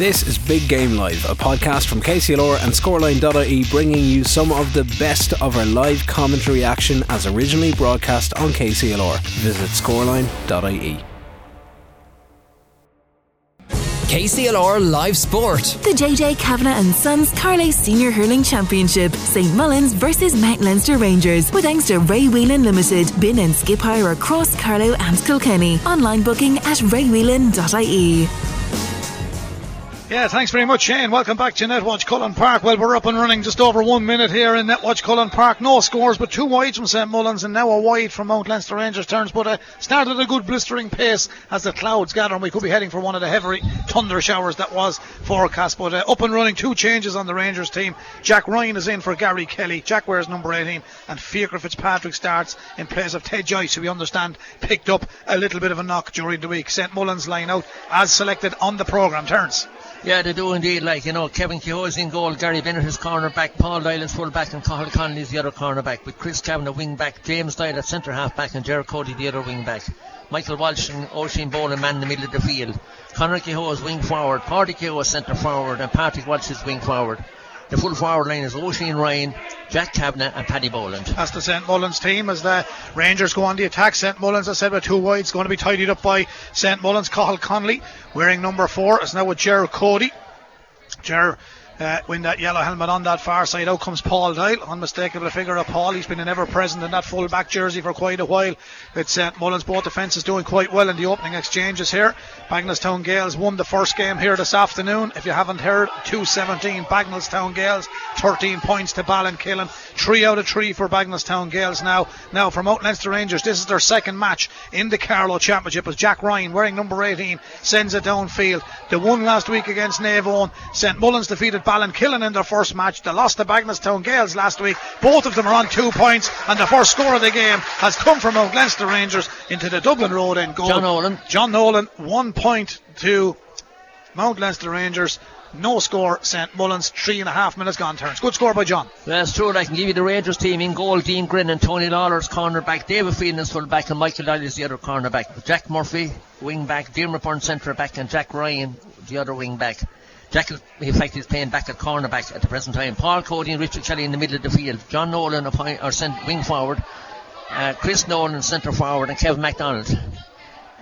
This is Big Game Live, a podcast from KCLR and Scoreline.ie bringing you some of the best of our live commentary action as originally broadcast on KCLR. Visit Scoreline.ie. KCLR Live Sport. The JJ Kavanagh and Sons Carlow Senior Hurling Championship. St Mullins versus Mount Leinster Rangers. With thanks to Ray Whelan Limited. Bin and skip hire across Carlow and Kilkenny. Online booking at raywhelan.ie. Yeah, thanks very much, Shane. Welcome back to Netwatch Cullen Park. Well, we're up and running just over one minute here in Netwatch Cullen Park. No scores, but two wides from St Mullins and now a wide from Mount Leinster Rangers turns. But uh, started a good blistering pace as the clouds gather, and we could be heading for one of the heavy thunder showers that was forecast. But uh, up and running, two changes on the Rangers team. Jack Ryan is in for Gary Kelly. Jack wears number 18, and Fiacre Fitzpatrick starts in place of Ted Joyce, who we understand picked up a little bit of a knock during the week. St Mullins line out as selected on the programme. Turns. Yeah, they do indeed. Like, you know, Kevin Kehoe's in goal, Gary Bennett is cornerback, Paul Doyle is full back, and Cathal Connolly is the other cornerback, with Chris Kavanagh wing back, James Doyle at centre half back, and Gerard Cody the other wing back. Michael Walsh and Oisin Boland man in the middle of the field. Conor Kehoe is wing forward, Paddy Kehoe is centre forward, and Patrick Walsh is wing forward. The full forward line is Oisin Ryan, Jack Kavanagh, and Paddy Boland. That's the St Mullins team as the Rangers go on the attack. St Mullins, I said, with two wides, going to be tidied up by St Mullins. Cathal Connolly wearing number four is now with Gerard Cody. Ger uh, win that yellow helmet on that far side. Out comes Paul Doyle, unmistakable figure of Paul. He's been an ever present in that full back jersey for quite a while. It's St Mullins, both defences doing quite well in the opening exchanges here. Bagenalstown Gales won the first game here this afternoon. If you haven't heard, 217 Bagenalstown Gales, 13 points to Ballinkillen. Three out of three for Bagenalstown Gales now. Now for Mount Leinster Rangers, this is their second match in the Carlow Championship as Jack Ryan, wearing number 18, sends it downfield. The one last week against Navan. St Mullins defeated Ballinkillen in their first match. They lost to Bagenalstown Gales last week. Both of them are on two points, and the first score of the game has come from Mount Leinster Rangers into the Dublin Road end goal. John Nolan. John Nolan, one point to Mount Leinster Rangers. No score, St Mullins, three and a half minutes gone turns. Good score by John. That's true. I can give you the Rangers team in goal. Dean Grennan and Tony Lawler's cornerback. David Phelan is full back and Michael Doyle is the other cornerback. Jack Murphy, wing back. Dermot Byrne, centre back. And Jack Ryan, the other wing back. Jack, in fact, is playing back at cornerback at the present time. Paul Cody and Richard Shelley in the middle of the field. John Nolan are sent wing forward. Uh, Chris Nolan centre forward and Kevin MacDonald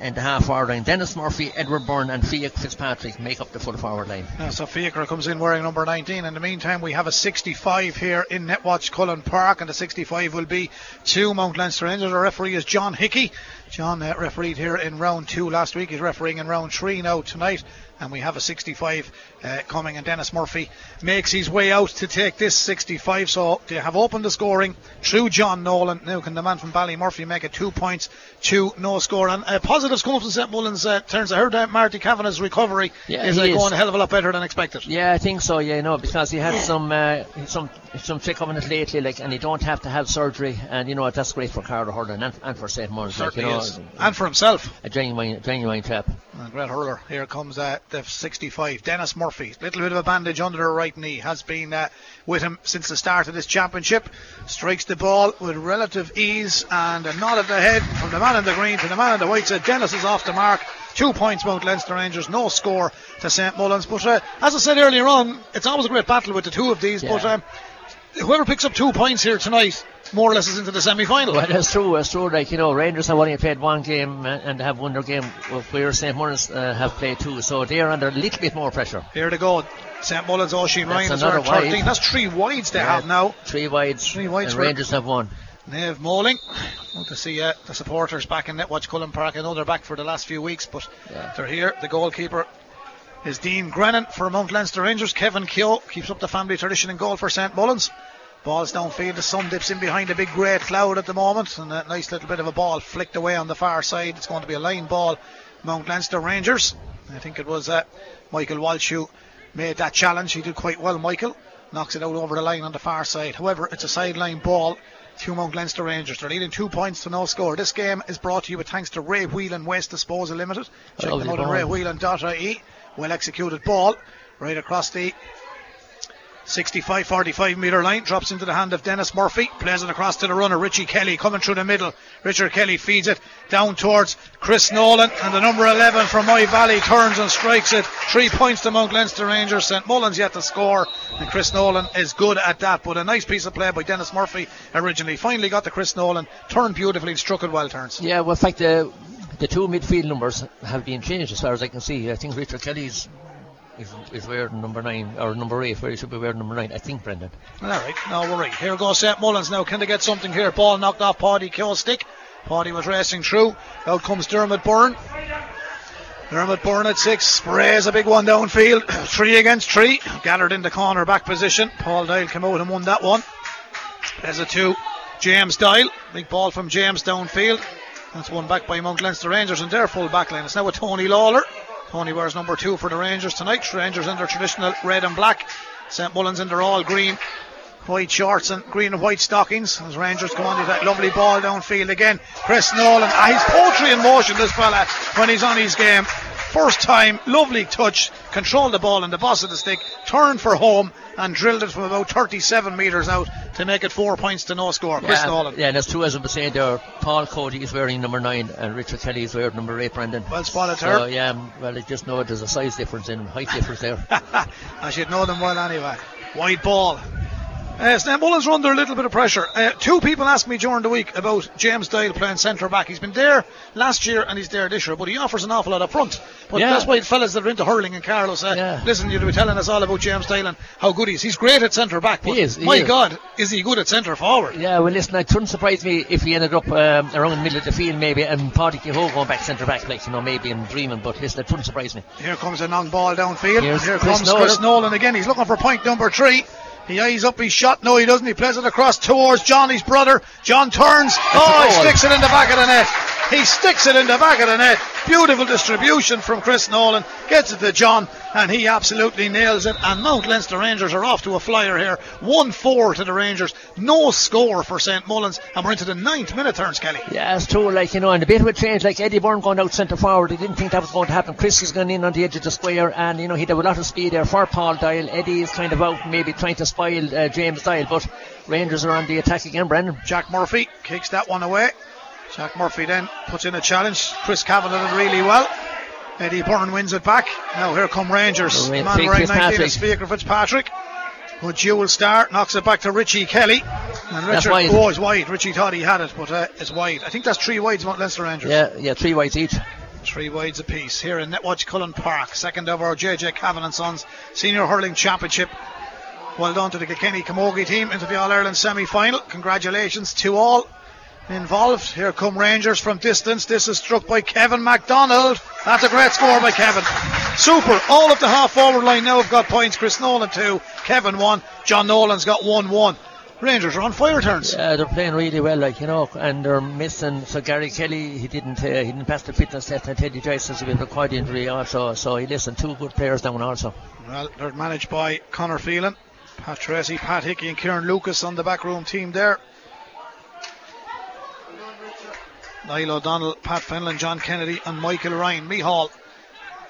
in the half forward line. Dennis Murphy, Edward Byrne, and Fiacre Fitzpatrick make up the full forward line. Yeah, so Fiacre comes in wearing number 19. In the meantime, we have a 65 here in Netwatch Cullen Park, and the 65 will be to Mount Leinster Rangers. The referee is John Hickey. John uh, refereed here in round two last week. He's refereeing in round three now tonight. And we have a 65 uh, coming, and Dennis Murphy makes his way out to take this 65. So they have opened the scoring through John Nolan. Now can the man from Ballymurphy make it two points to no score? And a positive score from St Mullins uh, turns. I heard that Marty Kavanagh's recovery Yeah, is uh, is. going a hell of a lot better than expected. Yeah, I think so. Yeah, you know, because he had some uh, some some trick on it lately, like, and he don't have to have surgery, and you know that's great for Carter Hurling and, and for St Mullins, like, you know. And for himself. a genuine genuine chap. And great hurler. Here comes uh, the 65. Dennis Murphy. Little bit of a bandage under her right knee. Has been uh, with him since the start of this championship. Strikes the ball with relative ease and a nod of the head from the man in the green to the man in the white side. Dennis is off the mark. Two points, Mount Leinster Rangers. No score to St Mullins. But uh, as I said earlier on, it's always a great battle with the two of these. Yeah. But um, whoever picks up two points here tonight, more or less, is into the semi final. Well, that's true. That's true. Like you know, Rangers have only played one game and have won their game, where St Mullins uh, have played two, so they are under a little bit more pressure. Here they go. St Mullins, Oisin That's Ryan is another wearing 13. That's three wides they Yeah. have now. Three wides, Three wides and for- Rangers have won. Naomh Moling. Want to see uh, the supporters back in Netwatch Cullen Park. I know they're back for the last few weeks, but Yeah. they're here. The goalkeeper is Dean Grennan for Mount Leinster Rangers. Kevin Keogh keeps up the family tradition in goal for St Mullins. Ball's downfield. The sun dips in behind a big grey cloud at the moment, and a nice little bit of a ball flicked away on the far side. It's going to be a line ball. Mount Leinster Rangers. I think it was uh, Michael Walsh who made that challenge. He did quite well, Michael. Knocks it out over the line on the far side. However, it's a sideline ball to Mount Leinster Rangers. They're leading two points to no score. This game is brought to you with thanks to Ray Whelan Waste Disposal Limited. Check them out on ball. raywhelan.ie. Well executed ball right across the 65 45 metre line, drops into the hand of Dennis Murphy, plays it across to the runner, Richie Kelly coming through the middle. Richard Kelly feeds it down towards Chris Nolan, and the number 11 from My Valley turns and strikes it. Three points to Mount Leinster Rangers. St Mullins yet to score, and Chris Nolan is good at that. But a nice piece of play by Dennis Murphy originally. Finally got to Chris Nolan, turned beautifully, and struck it well turns. Yeah, well, in fact, the, the two midfield numbers have been changed as far as I can see. I think Richard Kelly's is, is wearing number nine or number eight, where he should be wearing number nine. I think Brendan. All right, no worry. Here goes St Mullins now. Can they get something here? Ball knocked off Paddy Kilstick. Paddy was racing through. Out comes Dermot Byrne. Dermot Byrne at six. Sprays a big one downfield. three against three. Gathered in the corner back position. Paul Doyle came out and won that one. There's a two. James Doyle. Big ball from James downfield. That's one back by Mount Leinster Rangers and their full back line. It's now with Tony Lawler. Tony wears number two for the Rangers tonight. Rangers in their traditional red and black. St Mullins in their all green white shorts and green and white stockings. As Rangers go on to that lovely ball downfield again. Chris Nolan. Ah, he's poetry in motion, this fella, when he's on his game. First time, lovely touch, controlled the ball in the boss of the stick, turned for home, and drilled it from about 37 metres out to make it four points to no score. Chris yeah, Nolan. Yeah, that's true as I was saying there. Paul Cody is wearing number nine, and Richard Kelly is wearing number eight, Brendan. Well spotted, So, her. yeah, well, I just know there's a size difference in height difference there. I should know them well anyway. White ball. Uh, St Mullins are under a little bit of pressure. Uh, two people asked me during the week about James Doyle playing centre back. He's been there last year and he's there this year, but he offers an awful lot up front. But Yeah. that's why fellas that are into hurling and Carlos, uh, Yeah. listen, you'll be telling us all about James Doyle and how good he is. He's great at centre back, but He is, he my is. God, is he good at centre forward? Yeah, well, listen, it wouldn't surprise me if he ended up um, around the middle of the field, maybe, and Paddy Kehoe going back centre back, like, you know, maybe I'm dreaming, but listen, it wouldn't surprise me. Here comes a long ball downfield. Here's Here Chris comes Chris Nolan. Nolan again. He's looking for point number three. He eyes up his shot. No, he doesn't. He plays it across towards John, his brother. John turns. oh, he sticks it in the back of the net. He sticks it in the back of the net. Beautiful distribution from Chris Nolan. Gets it to John, and he absolutely nails it. And Mount Leinster Rangers are off to a flyer here. 1 4 to the Rangers. No score for St Mullins. And we're into the ninth minute, turns Kelly. Yeah, it's true, like, you know, and a bit of a change, like Eddie Byrne going out centre forward, he didn't think that was going to happen. Chris is going in on the edge of the square, and, you know, he'd have a lot of speed there for Paul Doyle. Eddie is kind of out, maybe trying to spoil uh, James Doyle, but Rangers are on the attack again, Brendan. Jack Murphy kicks that one away. Jack Murphy then puts in a challenge. Chris Kavanagh did really well. Eddie Byrne wins it back. Now here come Rangers. Ra- man wearing 19 Fitzpatrick. is Speaker Fitzpatrick. Good dual start. Knocks it back to Richie Kelly. And Richard, wide. oh, it's wide. Richie thought he had it, but uh, it's wide. I think that's three wides, Mount Leinster Rangers. Yeah, yeah, three whites each. Three wides apiece here in Netwatch Cullen Park. Second of our JJ Kavanagh and Sons Senior Hurling Championship. Well done to the Kilkenny Camogie team into the All Ireland semi final. Congratulations to all involved. Here come Rangers from distance. This is struck by Kevin MacDonald. That's a great score by Kevin. Super. All of the half forward line now have got points. Chris Nolan two. Kevin one. John Nolan's got one one. Rangers are on fire turns. Yeah, they're playing really well, like you know, and they're missing. So Gary Kelly, he didn't, uh, he didn't pass the fitness test, and Teddy Joyce has a bit of a quad injury also. So he listened, two good players down also. Well, they're managed by Connor Phelan, Pat Tracy, Pat Hickey, and Kieran Lucas on the backroom team there. Niall O'Donnell, Pat Fenlon, John Kennedy, and Michael Ryan. Mihal.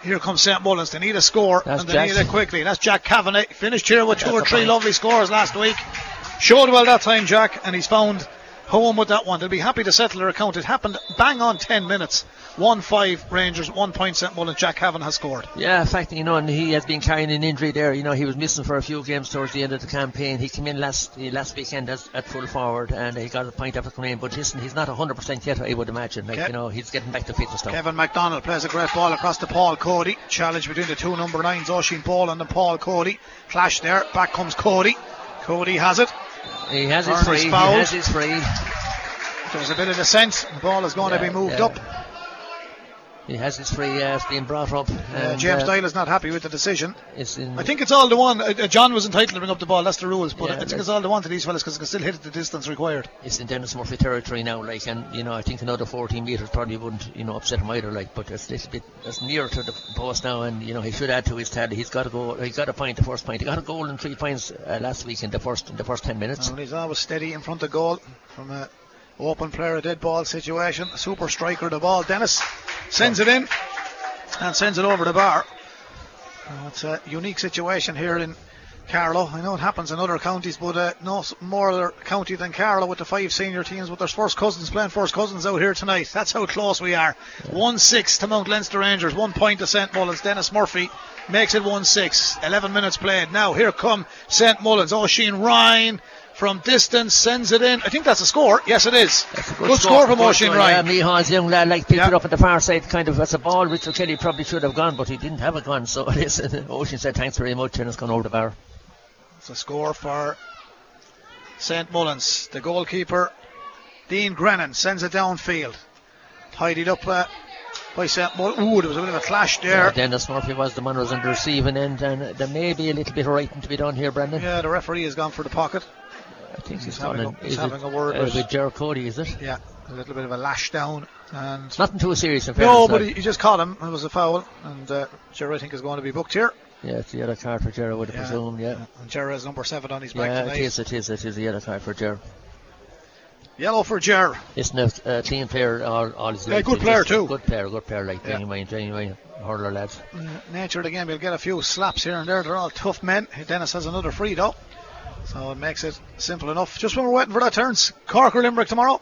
Here comes St Mullins. They need a score, That's and they need it quickly. That's Jack Kavanagh. Finished here with two That's or three point. lovely scores last week. Showed well that time, Jack, and he's found home with that one. They'll be happy to settle their account. It happened bang on 10 minutes. 1 5 Rangers, 1 point St Mullins. Jack Kavanagh has scored. Yeah, in fact, you know, and he has been carrying an injury there. You know, he was missing for a few games towards the end of the campaign. He came in last uh, last weekend as, at full forward, and he got a point after coming in. But listen, he's not 100% yet, I would imagine. Like, you know, he's getting back to fitness now. Kevin MacDonald plays a great ball across to Paul Cody. Challenge between the two number nines, Oisin Ball and then Paul Cody. Clash there. Back comes Cody. Cody has it. He has his free. He has his free. There's a bit of a descent. The ball is going to be moved yeah. up. He has his free. Uh, being brought up. Uh, James uh, Doyle is not happy with the decision. it's in, I think it's all the one. Uh, uh, John was entitled to bring up the ball. That's the rules. But Yeah, I think it's all the one to these fellas because they can still hit it the distance required. it's in Dennis Murphy territory now, like, and you know, I think another 14 metres probably wouldn't, you know, upset him either, like, but it's a little bit, it's near to the post now, and you know, he should add to his tally. He's got to go, He's got a point, the first point. He got a goal and three points uh, last week in the first, in the first 10 minutes. And he's always steady in front of goal from a open player, a dead ball situation. Super striker, the ball. Dennis sends it in and sends it over the bar. Uh, it's a unique situation here in Carlow. I know it happens in other counties, but uh, no more other county than Carlow with the five senior teams with their first cousins playing first cousins out here tonight. That's how close we are. 1 6 to Mount Leinster Rangers, one point to St Mullins. Dennis Murphy makes it 1 6. 11 minutes played. Now here come St Mullins. Oisin Ryan from distance sends it in. I think that's a score. Yes, it is. Good, good, score, from Oisin Ryan. Yeah, Mihon's young lad like picked it up at the far side, kind of as a ball. Richard Kelly probably should have gone, but he didn't have it gone. So listen, Oisin said thanks very much, and it's gone over the bar. It's a score for St Mullins. The goalkeeper, Dean Grennan, sends it downfield. Tidied up uh, by St Mullins. Ooh, there was a bit of a clash there. Yeah, Dennis Murphy was the man who was on the receiving end, and there may be a little bit of writing to be done here, Brendan. Yeah, the referee has gone for the pocket. I think he's, he's having, a, he's having a word uh, with, with Ger Cody, is it? Yeah, a little bit of a lash down. and Nothing too serious in No, but he, he just caught him. It was a foul, and uh, I think, is going to be booked here. Yeah, it's the other card for Ger, I would Yeah. presume, yeah. And Ger has number seven on his back Yeah, tonight. it is, it is, it is the other card for Ger. Yellow for Ger. Isn't it a clean player all, all his Yeah, good player too. Good player, good player, like Yeah. genuine, genuine hurler lads. Uh, nature of the game, you'll get a few slaps here and there. They're all tough men. Dennis has another free though. So it makes it simple enough. Just when we're waiting for that turns, Cork or Limerick tomorrow?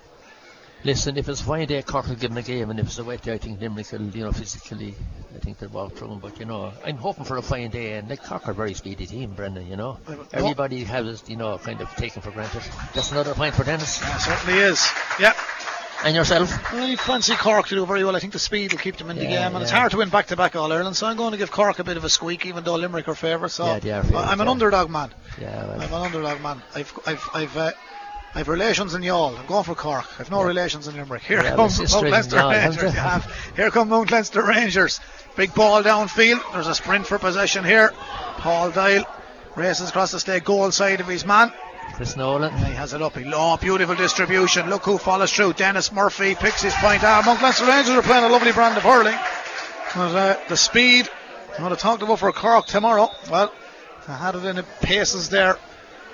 Listen, if it's a fine day, Cork will give him a game, and if it's a wet day, I think Limerick will, you know, physically, I think they'll walk through him. But, you know, I'm hoping for a fine day, and like Cork are a very speedy team, Brendan, you know. Everybody has, you know, kind of taken for granted. That's another point for Dennis. Yeah, certainly is. Yeah. And yourself? I fancy Cork to do very well. I think the speed will keep them in the game, and it's hard to win back to back All Ireland. So I'm going to give Cork a bit of a squeak, even though Limerick are favourites. So Yeah, favourites, I'm an yeah. underdog man. Yeah, well, I'm an underdog man. I've I've I've uh, I've relations in Youghal. I'm going for Cork. I've no relations in Limerick. Here Yeah, come Mount Leinster Youghal, Rangers. You you? have. Here come Mount Leinster Rangers. Big ball downfield. There's a sprint for possession here. Paul Doyle races across the state goal side of his man. Chris Nolan. He has it up. He oh, beautiful distribution. Look who follows through. Dennis Murphy picks his point. Ah, Mount Leinster Rangers are playing a lovely brand of hurling. Uh, the speed, I'm going to talk about for Cork tomorrow. Well, I had it in the paces there.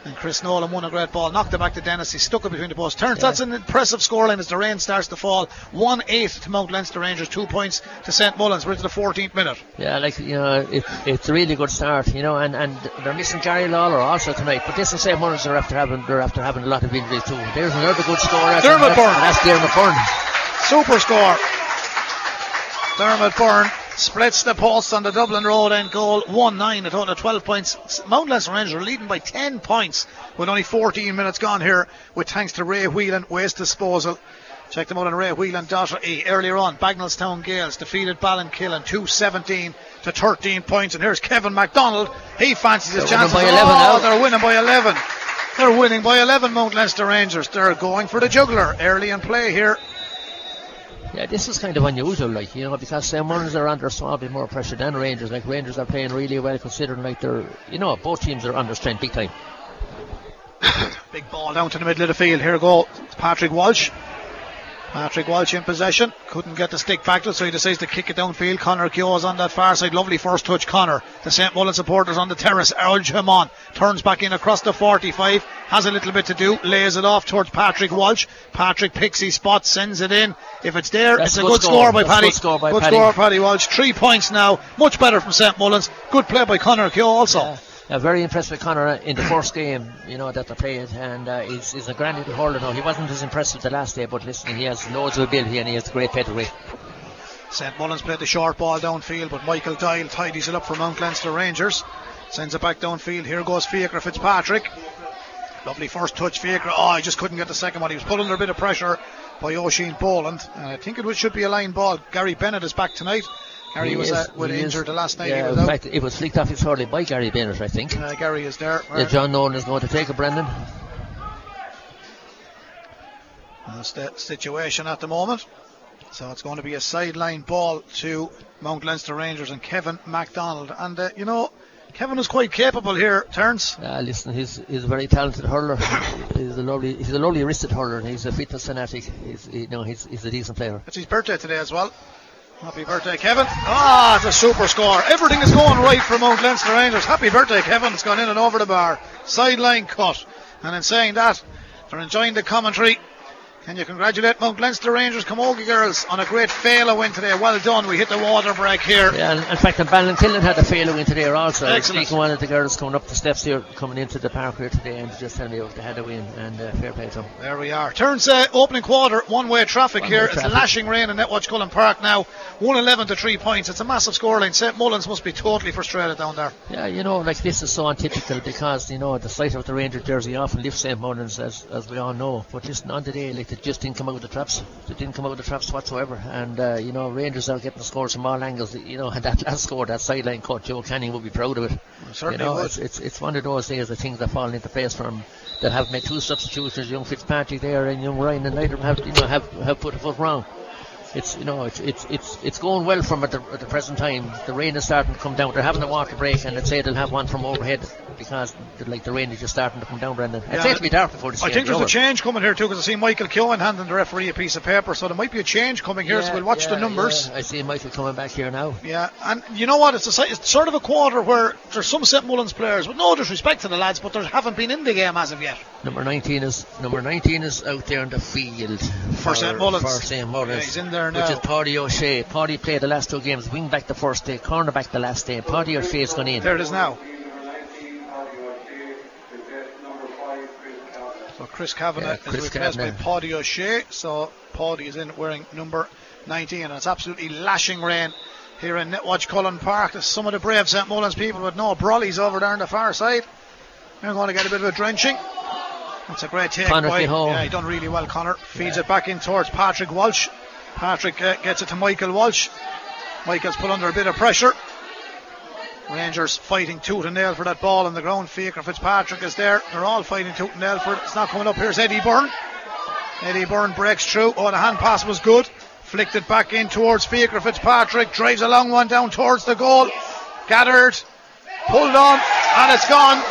And Chris Nolan won a great ball, knocked it back to Dennis. He stuck it between the posts. Turns. Yeah. That's an impressive scoreline as the rain starts to fall. One eighth to Mount Leinster Rangers, two points to St Mullins. We're into the 14th minute. Yeah, like you know, it, it's a really good start, you know, and, and they're missing Gary Lawler also tonight. But this is St. Mullins are after having they're after having a lot of injuries too. There's another good score. Dermot Byrne. That's Dermot Byrne. Super score. Dermot Byrne splits the posts on the Dublin Road end goal. 1 9, a total of 12 points. Mount Leinster Rangers are leading by 10 points with only 14 minutes gone here, with thanks to Ray Whelan waste disposal. Check them out on raywhelan.ie. Earlier on, Bagenalstown Gales defeated Ballinkillen 217 to 13 points. And here's Kevin MacDonald. He fancies his They're winning by 11 oh, now. they're winning by 11. They're winning by 11, Mount Leinster Rangers. They're going for the juggler. Early in play here. Yeah, this is kind of unusual, like you know, because St. Mullins are under small bit more pressure than Rangers. Like Rangers are playing really well, considering like they're, you know, both teams are under strength big time. Big ball down to the middle of the field. Here we go Patrick Walsh. Patrick Walsh in possession. Couldn't get the stick back to it, so he decides to kick it downfield. Connor Keogh's on that far side. Lovely first touch, Connor. The St. Mullins supporters on the terrace urge him on. Turns back in across the 45. Has a little bit to do. Lays it off towards Patrick Walsh. Patrick picks his spot, sends it in. If it's there, That's it's a good, good score, score. by That's Paddy. good score by good Paddy. score, Paddy Walsh. Three points now. Much better from St. Mullins. Good play by Connor Keogh also. Yeah, yeah, very impressed with Connor in the first game, you know, that they played, and uh, he's, he's a grand little hurler now. He wasn't as impressive the last day, but listen, he has loads of ability and he has great pedigree. St Mullins played the short ball downfield, but Michael Doyle tidies it up for Mount Leinster Rangers. Sends it back downfield. Here goes Fiacre Fitzpatrick. Lovely first touch, Fiacre. Oh, he just couldn't get the second one. He was put under a bit of pressure by Oisin Boland. And I think it should be a line ball. Gary Bennett is back tonight. Gary He was is- uh, with he is- injured the last night Yeah, he was in fact, it was flicked off his hurley by Gary Bennett, I think. Uh, Gary is there. Yeah, John Nolan is going to take it, Brendan. That's the situation at the moment. So it's going to be a sideline ball to Mount Leinster Rangers and Kevin MacDonald. And, uh, you know, Kevin is quite capable here, Terence. Uh, listen, he's, he's a very talented hurler. he's a lovely, he's a lovely wristed hurler. He's a fitness fanatic. He's, you know, he's, he's a decent player. It's his birthday today as well. Happy birthday, Kevin. Ah, it's a super score. Everything is going right for Mount Leinster Rangers. Happy birthday, Kevin. It's gone in and over the bar. Sideline cut. And in saying that, they're enjoying the commentary. Can you congratulate Mount Leinster Rangers Camogie girls on a great fail win today? Well done. We hit the water break here. Yeah, in fact, the Ballinkillen had a fail win today also. Excellent. speaking one of the girls coming up the steps here, coming into the park here today, and just telling me they had a win, and uh, fair play to them. There we are. Turns uh, opening quarter, one way traffic One-way here. It's traffic. lashing rain in Netwatch Cullen Park now. 111 to 3 points. It's a massive scoreline. St Mullins must be totally frustrated down there. Yeah, you know, like this is so untypical because, you know, the sight of the Ranger jersey often lifts St. Mullins, as, as we all know. But listen, on the day, like, they just didn't come out of the traps. They didn't come out of the traps whatsoever. And, uh, you know, Rangers are getting scores from all angles. You know, and that last score, that sideline cut, Joe Canning will be proud of it. certainly you know, would. It's, it's, it's one of those days of things that fall into place for him. They'll have made two substitutions, young Fitzpatrick there and young Ryan, and neither them have, you know, have, have put a foot wrong it's you know it's it's it's it's going well from at the, at the present time. The rain is starting to come down. They're having a water break, and I'd say they'll have one from overhead because the, like the rain is just starting to come down. Brendan, I'd Yeah, say it'll be dark before the I think there's over. a change coming here too because I see Michael Keown handing the referee a piece of paper, so there might be a change coming here. so we'll watch the numbers. yeah. I see Michael coming back here now. Yeah, and you know what? It's, a, it's sort of a quarter where there's some St Mullins players, with no disrespect to the lads, but they haven't been in the game as of yet. Number 19 is number 19 is out there in the field For St. Mullins. For St. Mullins, Yeah, he's in there now. Which is Paddy O'Shea. Paddy played the last two games. Wing back the first day, corner back the last day. Paddy O'Shea's gone in. There it is now. Chris Kavanagh Yeah, is replaced by Paddy O'Shea. So Paddy is in wearing number 19, and it's absolutely lashing rain here in Netwatch Cullen Park. There's some of the brave St Mullins people with no brollies over there on the far side. They're going to get a bit of a drenching. That's a great take Connor by. Yeah, he done really well, Connor. Feeds it back in towards Patrick Walsh. Patrick uh, gets it to Michael Walsh. Michael's put under a bit of pressure. Rangers fighting tooth and nail for that ball on the ground. Fiacre Fitzpatrick is there. They're all fighting tooth and nail for it. It's not coming up. Here's Eddie Byrne. Eddie Byrne breaks through. Oh, the hand pass was good. Flicked it back in towards Fiacre Fitzpatrick. Drives a long one down towards the goal. Gathered. Pulled on. And it's gone.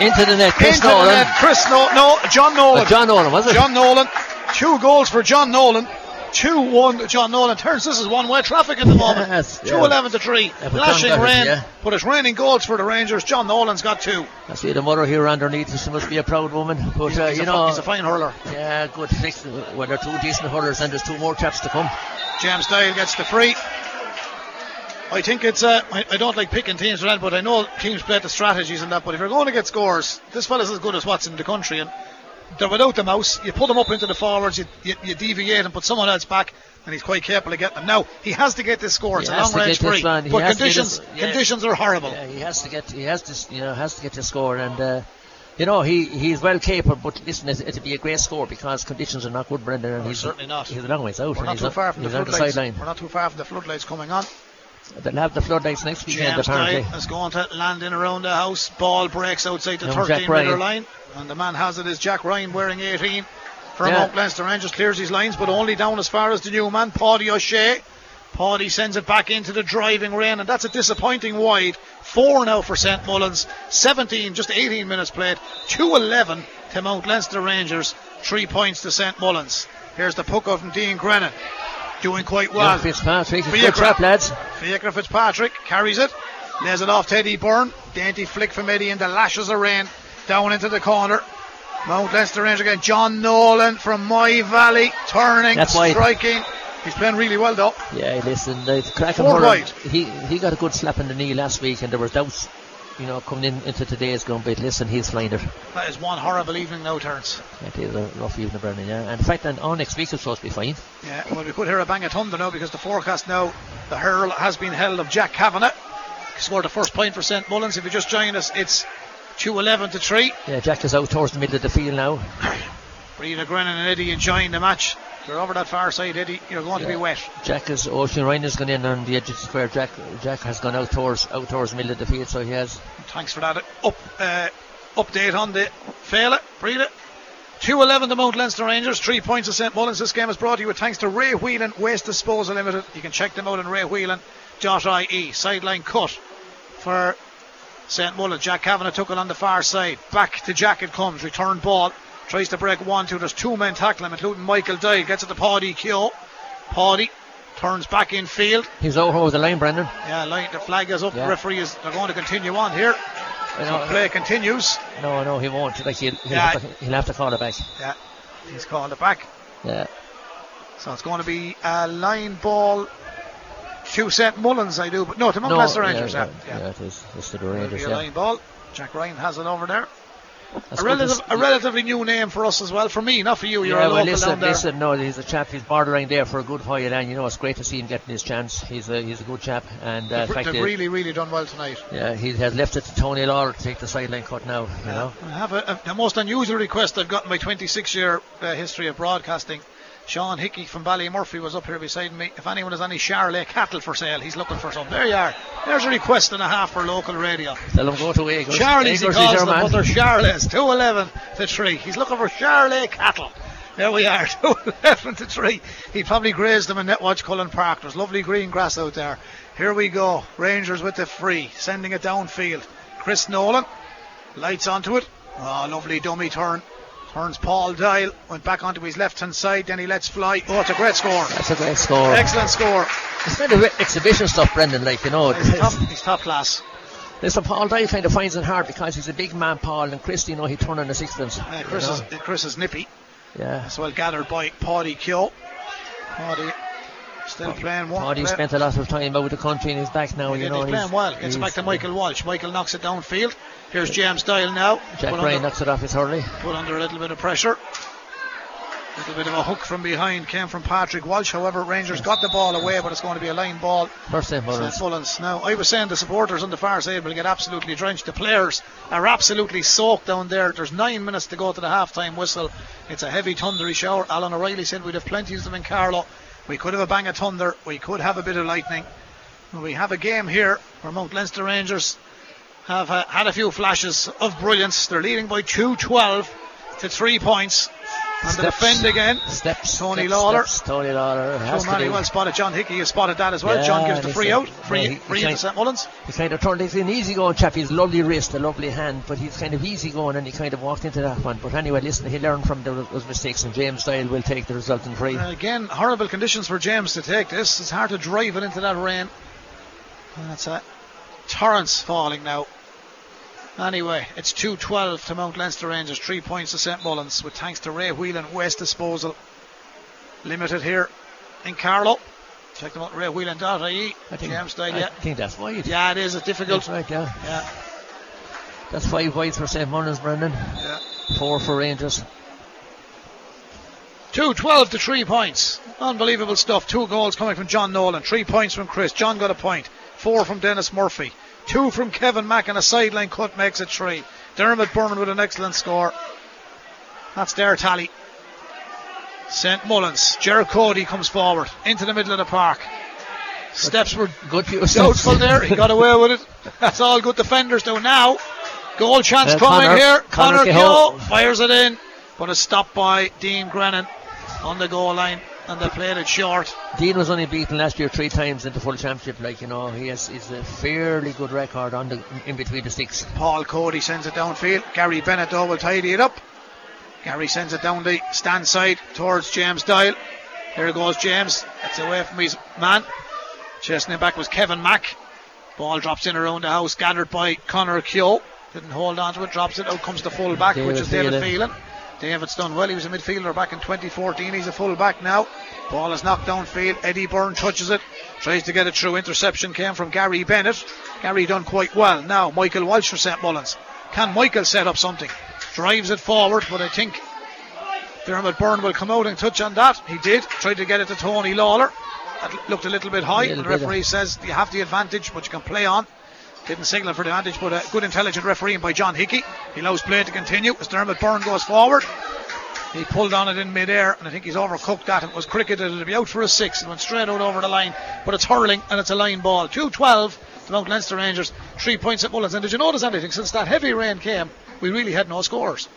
Into the net, Chris Into Nolan. the net. Chris no, no, John Nolan. Uh, John Nolan, was it? John Nolan. Two goals for John Nolan. 2 1 John Nolan. Turns this is one way traffic at the moment. Yes, 2 yeah. 11 to 3. Yeah, Lashing got it, rain. yeah. But it's raining goals for the Rangers. John Nolan's got two. I see the mother here underneath. She must be a proud woman. But uh, he's, you a, know, he's a fine hurler. yeah, good. Well, they're two decent hurlers, and there's two more chaps to come. James Doyle gets the free. I think it's. Uh, I, I don't like picking teams for that, but I know teams play the strategies and that. But if you're going to get scores, this fella's as good as what's in the country, and they're without the mouse. You put them up into the forwards, you, you, you deviate and put someone else back, and he's quite capable of getting them. Now he has to get this score. It's He a long range this free. But conditions this- yeah. conditions are horrible. Yeah, he has to get. He has to. You know, has to get the score, and uh, you know he he's well capable. But listen, it- it'll be a great score because conditions are not good, Brendan. And No, he's certainly not. He's a long ways out. We're not too far from the floodlights. We're not too far from the floodlights coming on. They'll have the floodlights next weekend, James apparently. Is going to land in around the house. Ball breaks outside the Young 13 metre line. And the man has it is Jack Ryan wearing 18 from Yeah. Mount Leinster Rangers. Clears his lines, but only down as far as the new man, Paddy O'Shea. Paddy sends it back into the driving rain, and that's a disappointing wide. Four now for St Mullins. 17, just 18 minutes played. 2 11 to Mount Leinster Rangers. Three points to St Mullins. Here's the puck out from Dean Grennan. Doing quite well. Young Fitzpatrick, For good trap, lads. Fiacre Fitzpatrick carries it, lays it off to Eddie Byrne. Dainty flick from Eddie and the lashes of rain down into the corner. Mount Leinster Rangers again. John Nolan from My Valley turning, That's wide. striking. He's playing really well though. Yeah, listen, Four hurler. He he got a good slap in the knee last week, and there was doubts, you know, coming in into today's game. But listen, he's flying it. That is one horrible evening now, turns. It is a rough evening, Brendan. Yeah, and in fact, and on next week it's supposed to be fine. Yeah, well, we could hear a bang of thunder now because the forecast now, the hurl has been held of Jack Kavanagh. He scored the first point for St Mullins. If you just joined us, it's 2 11 to 3. Yeah, Jack is out towards the middle of the field now. Rita Grennan and Eddie enjoying the match. You're over that far side, Eddie. You're going to be wet. Jack is Oisin Ryan has gone in on the edge of the square. Jack Jack has gone out towards out towards middle of the field, so he has. Thanks for that up uh, update on the. Breathe it. 2-11 to Mount Leinster Rangers, three points to St Mullins. This game is brought to you with thanks to Ray Whelan Waste Disposal Limited. You can check them out on raywhelan.ie. Sideline cut for St Mullins. Jack Kavanagh took it on the far side. Back to Jack it comes. Return ball. Tries to break one, two. There's two men tackling him, including Michael Doyle. Gets it to Paddy Keogh. Paddy turns back in field. He's over over the line, Brendan. Yeah, line, the flag is up. Yeah. The referee is they're going to continue on here. You So play continues. no, no, he won't. Like he'll, he'll, Yeah. have to, he'll have to call it back. Yeah, he's called it back. Yeah. So it's going to be a line ball to St Mullins, I do, but no, to Mount No, Rangers. Yeah, yeah, yeah. it is. It's the Rangers. a Yeah. line ball. Jack Ryan has it over there. A, relative, a relatively new name for us as well. For me, not for you. You're yeah, a well, local listen, listen. No, he's a chap. He's borderline there for a good while, and you know it's great to see him getting his chance. He's a he's a good chap, and uh, They've, fact, they've really, really done well tonight. yeah, he has left it to Tony Lawler to take the sideline cut now. You know, I have a, a, the most unusual request I've got in my 26 year uh, history of broadcasting. Sean Hickey from Ballymurphy was up here beside me. If anyone has any Charolais cattle for sale, he's looking for some. There you are. There's a request and a half for local radio. tell him go to Eagles. Charlie's he Eagles is calls them, man. but they're Charolais. 211 to 3. He's looking for Charolais cattle. There we are, 211 to 3. He probably grazed them in Netwatch Cullen Park. There's lovely green grass out there. Here we go. Rangers with the free, sending it downfield. Chris Nolan, lights onto it. Oh, lovely dummy turn. Turns Paul Doyle, went back onto his left hand side, then he lets fly. Oh, it's a great score. That's a great score. Excellent score. It's kind of exhibition stuff, Brendan. Like you know, He's top, he's top class. listen, Paul Doyle kind of finds it hard because he's a big man, Paul, and Chris, you know, he turn on the sixpence. Uh, you Chris, know. is, Chris is nippy. yeah. As well gathered by Paddy Kyo. Paddy still playing one. Paddy play- spent a lot of time out the country and he's back now. he you know, he's playing well. Gets it back to Michael Walsh. Michael knocks it downfield. Here's James Doyle now. Jack put, Ryan under, knocks it off his hurley. put under a little bit of pressure. A little bit of a hook from behind came from Patrick Walsh. However, Rangers got the ball away, but it's going to be a line ball. First St. Mullins. Mullins. Now, I was saying the supporters on the far side will get absolutely drenched. The players are absolutely soaked down there. There's nine minutes to go to the half time whistle. It's a heavy, thundery shower. Alan O'Reilly said we'd have plenty of them in Carlow. We could have a bang of thunder. We could have a bit of lightning. We have a game here for Mount Leinster Rangers have uh, had a few flashes of brilliance. They're leading by 2 12 to 3 points. And the Steps. defend again. Steps. Tony steps, Lawler. Steps, Tony Lawler. Has to many well spotted. John Hickey has spotted that as well. Yeah, John gives the free out. Free, yeah, free into St. Mullins. He kind of turned. He's an easy going chap. He's lovely wrist, a lovely hand, but he's kind of easy going, and he kind of walked into that one. But anyway, listen, he learned from those those mistakes, and James Doyle will take the resulting free. Uh, again, horrible conditions for James to take this. It's hard to drive it into that rain. And That's a torrents falling now. Anyway, it's 2-12 to Mount Leinster Rangers, three points to St Mullins, with thanks to Ray Whelan West Disposal Limited here in Carlow. Check them out, raywhelan.ie. I think, James Doyle, I yeah. think that's wide. Yeah, it is. It's difficult. That's right, yeah. Yeah, That's five wides for St. Mullins, Brendan. yeah. Four for Rangers. 2 12 to 3 points. Unbelievable stuff. Two goals coming from John Nolan. Three points from Chris. John got a point. Four from Dennis Murphy. Two from Kevin Mack and a sideline cut makes it three. Dermot Byrne with an excellent score. That's their tally. St. Mullins. Jared Cody comes forward into the middle of the park. Steps were Good few doubtful there. He got away with it. That's all good defenders do now. Goal chance Uh, coming Connor- here. Connor Connor fires it in, but it's stopped by Dean Grennan on the goal line, and they played it short. Dean was only beaten last year three times in the full championship. Like you know, he has is a fairly good record on the in between the sticks. Paul Cody sends it downfield. Gary Bennett though will tidy it up. Gary sends it down the stand side towards James Doyle. Here goes James. It's away from his man. Chasing him back was Kevin Mack. Ball drops in around the house, gathered by Connor Keogh. Didn't hold on to it, drops it. Out comes the full back, which David is David Phelan. David's done well. He was a midfielder back in 2014. He's a full back now. Ball is knocked downfield. Eddie Byrne touches it. Tries to get it through. Interception came from Gary Bennett. Gary done quite well. Now Michael Walsh for St Mullins. Can Michael set up something? Drives it forward, but I think Dermot Byrne will come out and touch on that. He did. Tried to get it to Tony Lawler. That looked a little bit high. Little the referee uh, says you have the advantage, but you can play on. Didn't signal for the advantage, but a good intelligent refereeing by John Hickey. He allows play to continue as Dermot Byrne goes forward. He pulled on it in midair, and I think he's overcooked that. It was cricketed. It'll be out for a six. It went straight out over the line, but it's hurling and it's a line ball. 2 12 to Mount Leinster Rangers. Three points at Mullins. And did you notice anything? Since that heavy rain came, we really had no scores.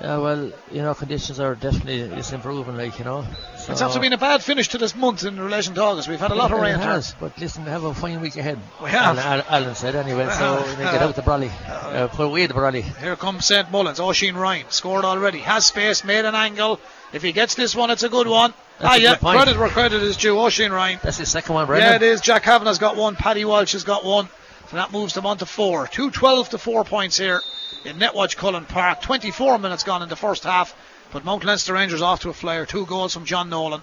Yeah, well, you know, conditions are definitely it's improving. Like you know, so It's after been a bad finish to this month in relation to August. We've had a lot of rain. has, but listen, we have a fine week ahead. We have. Alan, Alan said anyway. So have. we get out the brolly, uh, put away the brolly. Here comes St. Mullins. Oisin Ryan scored already. Has space, made an angle. If he gets this one, it's a good one. That's ah, yeah, credit where credit is due. Oisin Ryan. That's his second one, right? Yeah, it is. Jack Kavanagh's got one. Paddy Walsh has got one. So that moves them on to four. 2 12 to 4 points here in Netwatch Cullen Park. 24 minutes gone in the first half. But Mount Leinster Rangers off to a flyer. Two goals from John Nolan.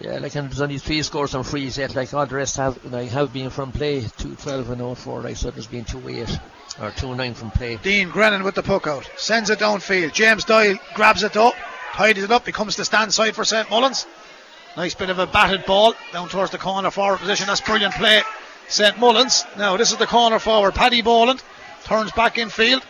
Yeah, like and there's only three scores on frees yet. Like all the rest have like have been from play. Two twelve and 0 4. Like so, there's been two eight or two nine from play. Dean Grennan with the puck out. Sends it downfield. James Doyle grabs it up. Tidies it up. He comes to stand side for St. Mullins. Nice bit of a batted ball down towards the corner forward position. That's brilliant play. St. Mullins. Now this is the corner forward. Paddy Boland turns back in field.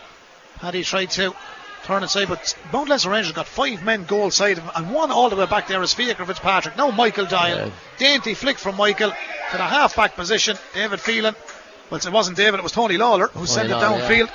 Paddy tried to turn inside, but Mount Leinster Rangers got five men goal side of him, and one all the way back there is Fiacre Fitzpatrick. Now Michael Doyle. Yeah. Dainty flick from Michael to the half back position. David Phelan. Well, it wasn't David, it was Tony Lawler who sent it downfield.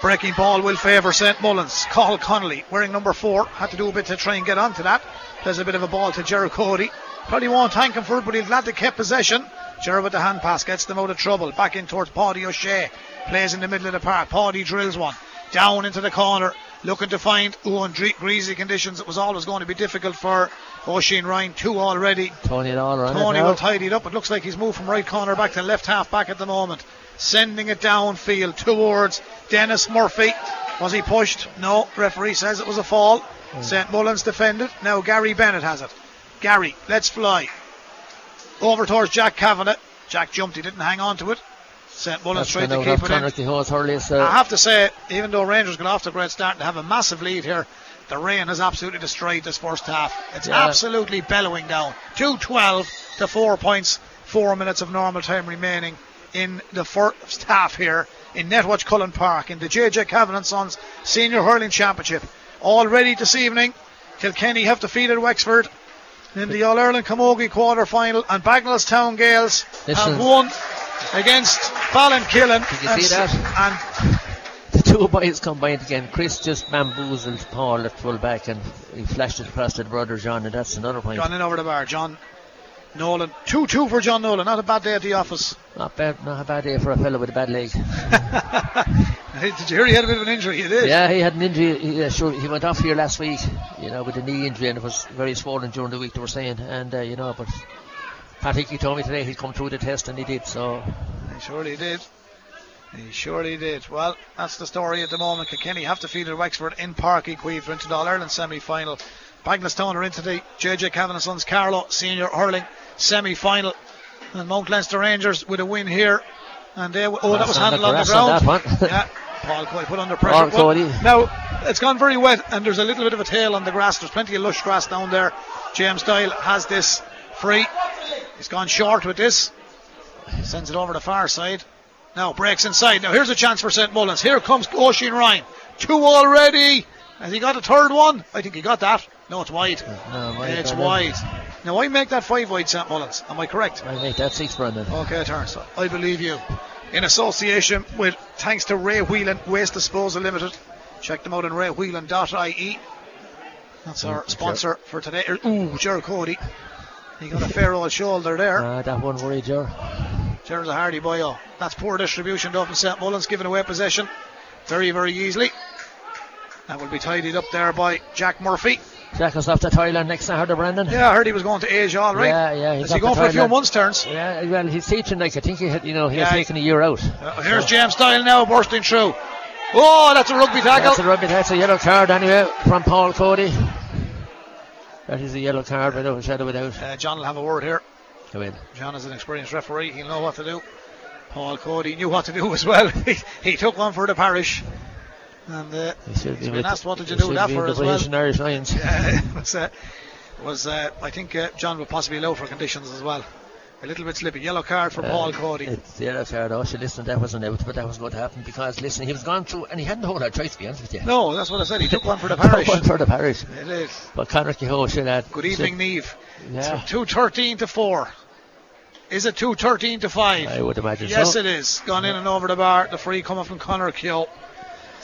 Breaking ball will favour St Mullins. Cathal Connolly wearing number four. Had to do a bit to try and get onto that. There's a bit of a ball to Jerry Cody. Probably won't thank him for it, but he'll glad to keep possession. Jerry with the hand pass gets them out of trouble. Back in towards Paddy O'Shea. Plays in the middle of the park. Paddy drills one. Down into the corner. Looking to find oh in dre- greasy conditions. It was always going to be difficult for Oisin Ryan. Two already. Tony Lawler. on it Tony will tidy it up. It looks like he's moved from right corner back to left half back at the moment. Sending it downfield towards Dennis Murphy. Was he pushed? No. Referee says it was a fall. Hmm. St. Mullins defended. Now Gary Bennett has it. Gary, let's fly. Over towards Jack Kavanagh. Jack jumped. He didn't hang on to it. St. Mullins That's gonna keep it in. Hurley. So uh, I have to say, even though Rangers got off to a great start and have a massive lead here, the rain has absolutely destroyed this first half. It's Yeah. absolutely bellowing down. 2-12 to 4 points, 4 minutes of normal time remaining in the first half here in Netwatch Cullen Park in the JJ Kavanagh and Sons Senior Hurling Championship. Already this evening, Kilkenny have defeated Wexford in the All Ireland Camogie quarter final, and Bagenalstown Gales Listen. have won against Ballinkillen. Did you see that? and the two boys combined again. Chris just bamboozled Paul at full back and he flashed it across to the brother John, and that's another point. Gone in over the bar. John Nolan. 2 2 for John Nolan. Not a bad day at the office. Not bad, not a bad day for a fellow with a bad leg. Did you hear he had a bit of an injury? He did. Yeah, he had an injury. He, uh, sure, he went off here last week, you know, with a knee injury, and it was very swollen during the week. They were saying, and uh, you know, but Patrick, he told me today he'd come through the test, and he did. So He surely did. He surely did. Well, that's the story at the moment. Kilkenny have defeated Wexford in Park Equivalent into the All Ireland semi final. Bagenalstown are into the JJ Kavanagh and Sons Carlow Senior Hurling semi final. And Mount Leinster Rangers with a win here. And they, oh, that was handled on the on ground. that yeah, Paul Cody put under pressure. Cody. Now, it's gone very wet, and there's a little bit of a tail on the grass. There's plenty of lush grass down there. James Doyle has this free. He's gone short with this. Sends it over the far side. Now breaks inside. Now here's a chance for St. Mullins. Here comes Oisin Ryan. Two already. Has he got a third one? I think he got that. No, it's wide. no, wide, it's wide. Now I make that five wide St. Mullins. Am I correct? I make that six, Brendan. Okay, Terence. I believe you. In association with, thanks to Ray Whelan Waste Disposal Limited. Check them out on raywhelan.ie. That's our mm, sponsor for today. Ooh, Gerald Cody. He got a fair old shoulder there. Uh, that one worried you. Gerald's a hardy boy. Oh. That's poor distribution though from St. Mullins, giving away possession very, very easily. That will be tidied up there by Jack Murphy. Jack us off to Thailand next I heard of Brendan. Yeah, I heard he was going to Asia, all right. Yeah, yeah, he's Is he going for a few months' turns? Yeah, well, he's teaching like I think he had, you know, he Yeah. has taken a year out. Uh, here's James Doyle now bursting through. Oh, that's a rugby tackle. That's a rugby. That's a yellow card anyway from Paul Cody. That is a yellow card without a shadow of a doubt. Uh, John will have a word here. Come in. John is an experienced referee. He'll know what to do. Paul Cody knew what to do as well. he, he took one for the parish. And uh, he's be been asked what did you do that for as well. Irish Lions. Uh, was, uh, was uh, I think uh, John would possibly allow for conditions as well. A little bit slippy. Yellow card for Uh, Paul Cody. It's the yellow card. Oh, she listen, that wasn't out, but that was going to happen because listen, he was gone through and he hadn't a lot of choice to be honest with you. No, that's what I said. He took one for the parish. One for the parish. It is. But Conor Kehoe should have. Good evening, Neve. Yeah, Two thirteen to four. Is it two thirteen to five? I would imagine Yes, so. it is. Gone in and over the bar. The free coming from Conor Keogh.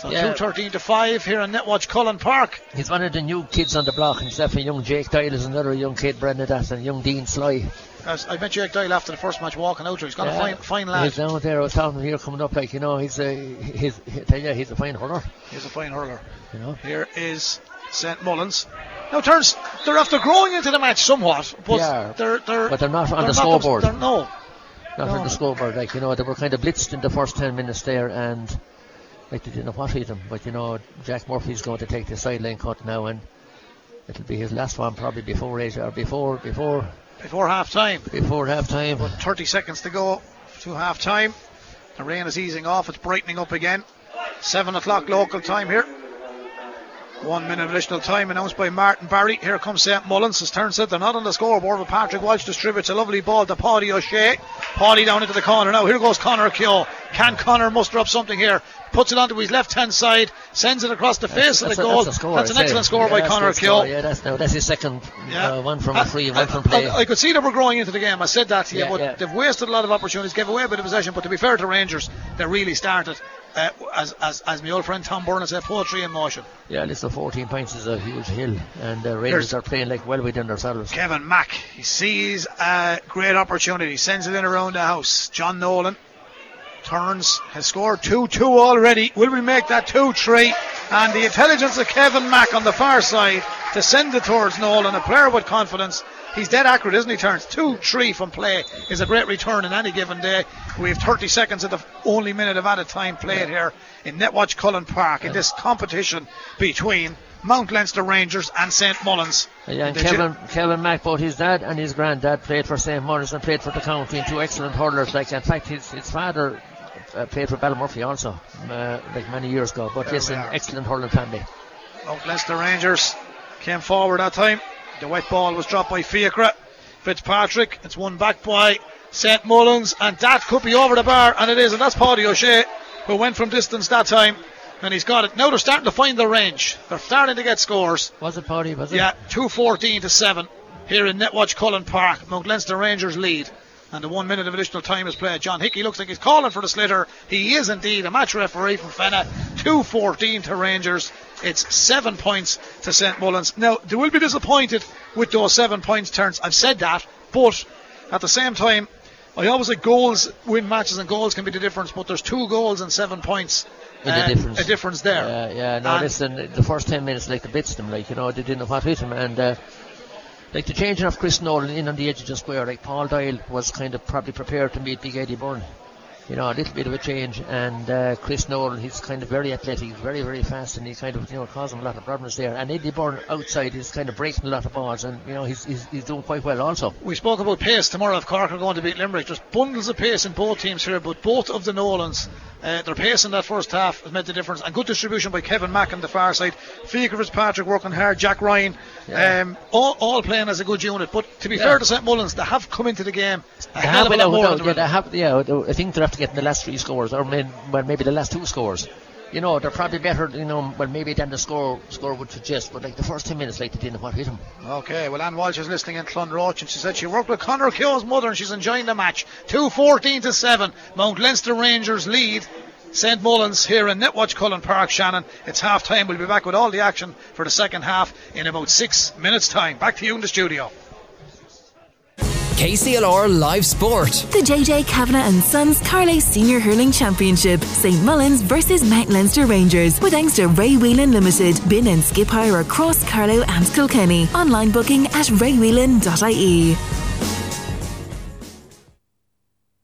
So Yeah. 2.13 to 5 here in Netwatch Cullen Park. He's one of the new kids on the block. Himself and young Jake Doyle is another young kid, Brendan That and young Dean Sly. As I met Jake Doyle after the first match walking out there. He's got a fine, fine lad. He's down there. I was telling him here coming up, like you know, he's a he's I tell you, he's a fine hurler. He's a fine hurler. You know, Here is St Mullins. Now turns they're after growing into the match somewhat, but they're they're But they're not on they're the them- scoreboard. they're- no, not No. on the scoreboard. Like you know, they were kind of blitzed in the first ten minutes there, and like they didn't know what hit them. But you know, Jack Murphy's going to take the sideline cut now, and It'll be his last one probably before eight or before before before half time. Before half time. 30 seconds to go to half time. The rain is easing off, it's brightening up again. 7 o'clock local time here. One minute additional time announced by Martin Barry. Here comes St. Mullins. As turns out they're not on the scoreboard, but Patrick Walsh distributes a lovely ball to Paddy O'Shea. Paddy down into the corner. Now here goes Connor Keogh. Can Connor muster up something here? Puts it onto his left hand side, sends it across the face that's, of the goal. That's, score, that's an excellent score yeah, by Connor Keogh. Yeah, that's, no, that's his second yeah. uh, one from a free, one from play. I, I, could see that we're growing into the game. I said that to you, but they've wasted a lot of opportunities, gave away a bit of possession. But to be fair to Rangers, they really started uh, as, as, as my old friend Tom Byrne said, poetry in motion. Yeah, listen, 14 points is a huge hill, and uh, Rangers are playing like well within themselves. Kevin Mack, he sees a great opportunity, sends it in around the house. John Nolan turns, has scored 2 2 already. Will we make that 2 3? And the intelligence of Kevin Mack on the far side to send it towards Nolan, a player with confidence. He's dead accurate, isn't he? Turns 2 3 from play is a great return in any given day. We have 30 seconds of the only minute of added time played here in Netwatch Cullen Park in this competition between Mount Leinster Rangers and St Mullins. Yeah, and Kevin, Kevin Mack, both his dad and his granddad played for St Mullins and played for the county, and two excellent hurlers. Like in fact, his, his father uh, played for Ballymurphy also, uh, like many years ago. But there yes, an excellent hurling family. Mount Leinster Rangers came forward that time. The wet ball was dropped by Fiacre. Fitzpatrick. It's won back by St Mullins, and that could be over the bar, and it is, and that's Paddy O'Shea who went from distance that time. And he's got it. Now they're starting to find the range. They're starting to get scores. Was it Paddy? Was it? Yeah, 214 to 7 here in Netwatch Cullen Park. Mount Leinster Rangers lead and the one minute of additional time is played. John Hickey looks like he's calling for the sliotar. He is indeed a match referee from Fenagh. 2-14 to Rangers. It's seven points to St Mullins. Now they will be disappointed with those seven points turns. I've said that, but at the same time, I always say goals win matches and goals can be the difference. But there's two goals and seven points. Uh, difference. A difference there. Yeah, yeah. No, and listen, the first ten minutes like the bits them, like you know, they didn't know what hit them, and. Uh, like the changing of Chris Nolan in on the edge of the square, like Paul Doyle was kind of probably prepared to meet Big Eddie Byrne. You know, a little bit of a change, and uh, Chris Nolan, he's kind of very athletic, very, very fast, and he's kind of, you know, causing a lot of problems there. And Eddie Byrne outside is kind of breaking a lot of balls, and, you know, he's, he's, he's doing quite well also. We spoke about pace tomorrow if Cork are going to beat Limerick. There's bundles of pace in both teams here, but both of the Nolans uh, their pace in that first half has made the difference. And good distribution by Kevin Mack on the far side. Fiacre Fitzpatrick working hard. Jack Ryan, yeah. um, all, all playing as a good unit. But to be yeah. fair to St Mullins, they have come into the game a they hell of a lot more. yeah, they have, yeah, I think they're after getting the last three scores, or well, maybe the last two scores you know, they're probably better, you know, well, maybe than the score score would suggest, but like the first 10 minutes, like they didn't know what hit them. Okay, well, Anne Walsh is listening in Clonroche, and she said she worked with Conor Keogh's mother and she's enjoying the match. 2 14 to 7. Mount Leinster Rangers lead. St Mullins here in Netwatch Cullen Park, Shannon. It's half time. We'll be back with all the action for the second half in about six minutes' time. Back to you in the studio. KCLR Live Sport. The JJ Kavanagh and Sons Carlow Senior Hurling Championship. St Mullins versus Mount Leinster Rangers. With thanks to Ray Whelan Limited. Bin and skip hire across Carlow and Kilkenny. Online booking at raywhelan.ie.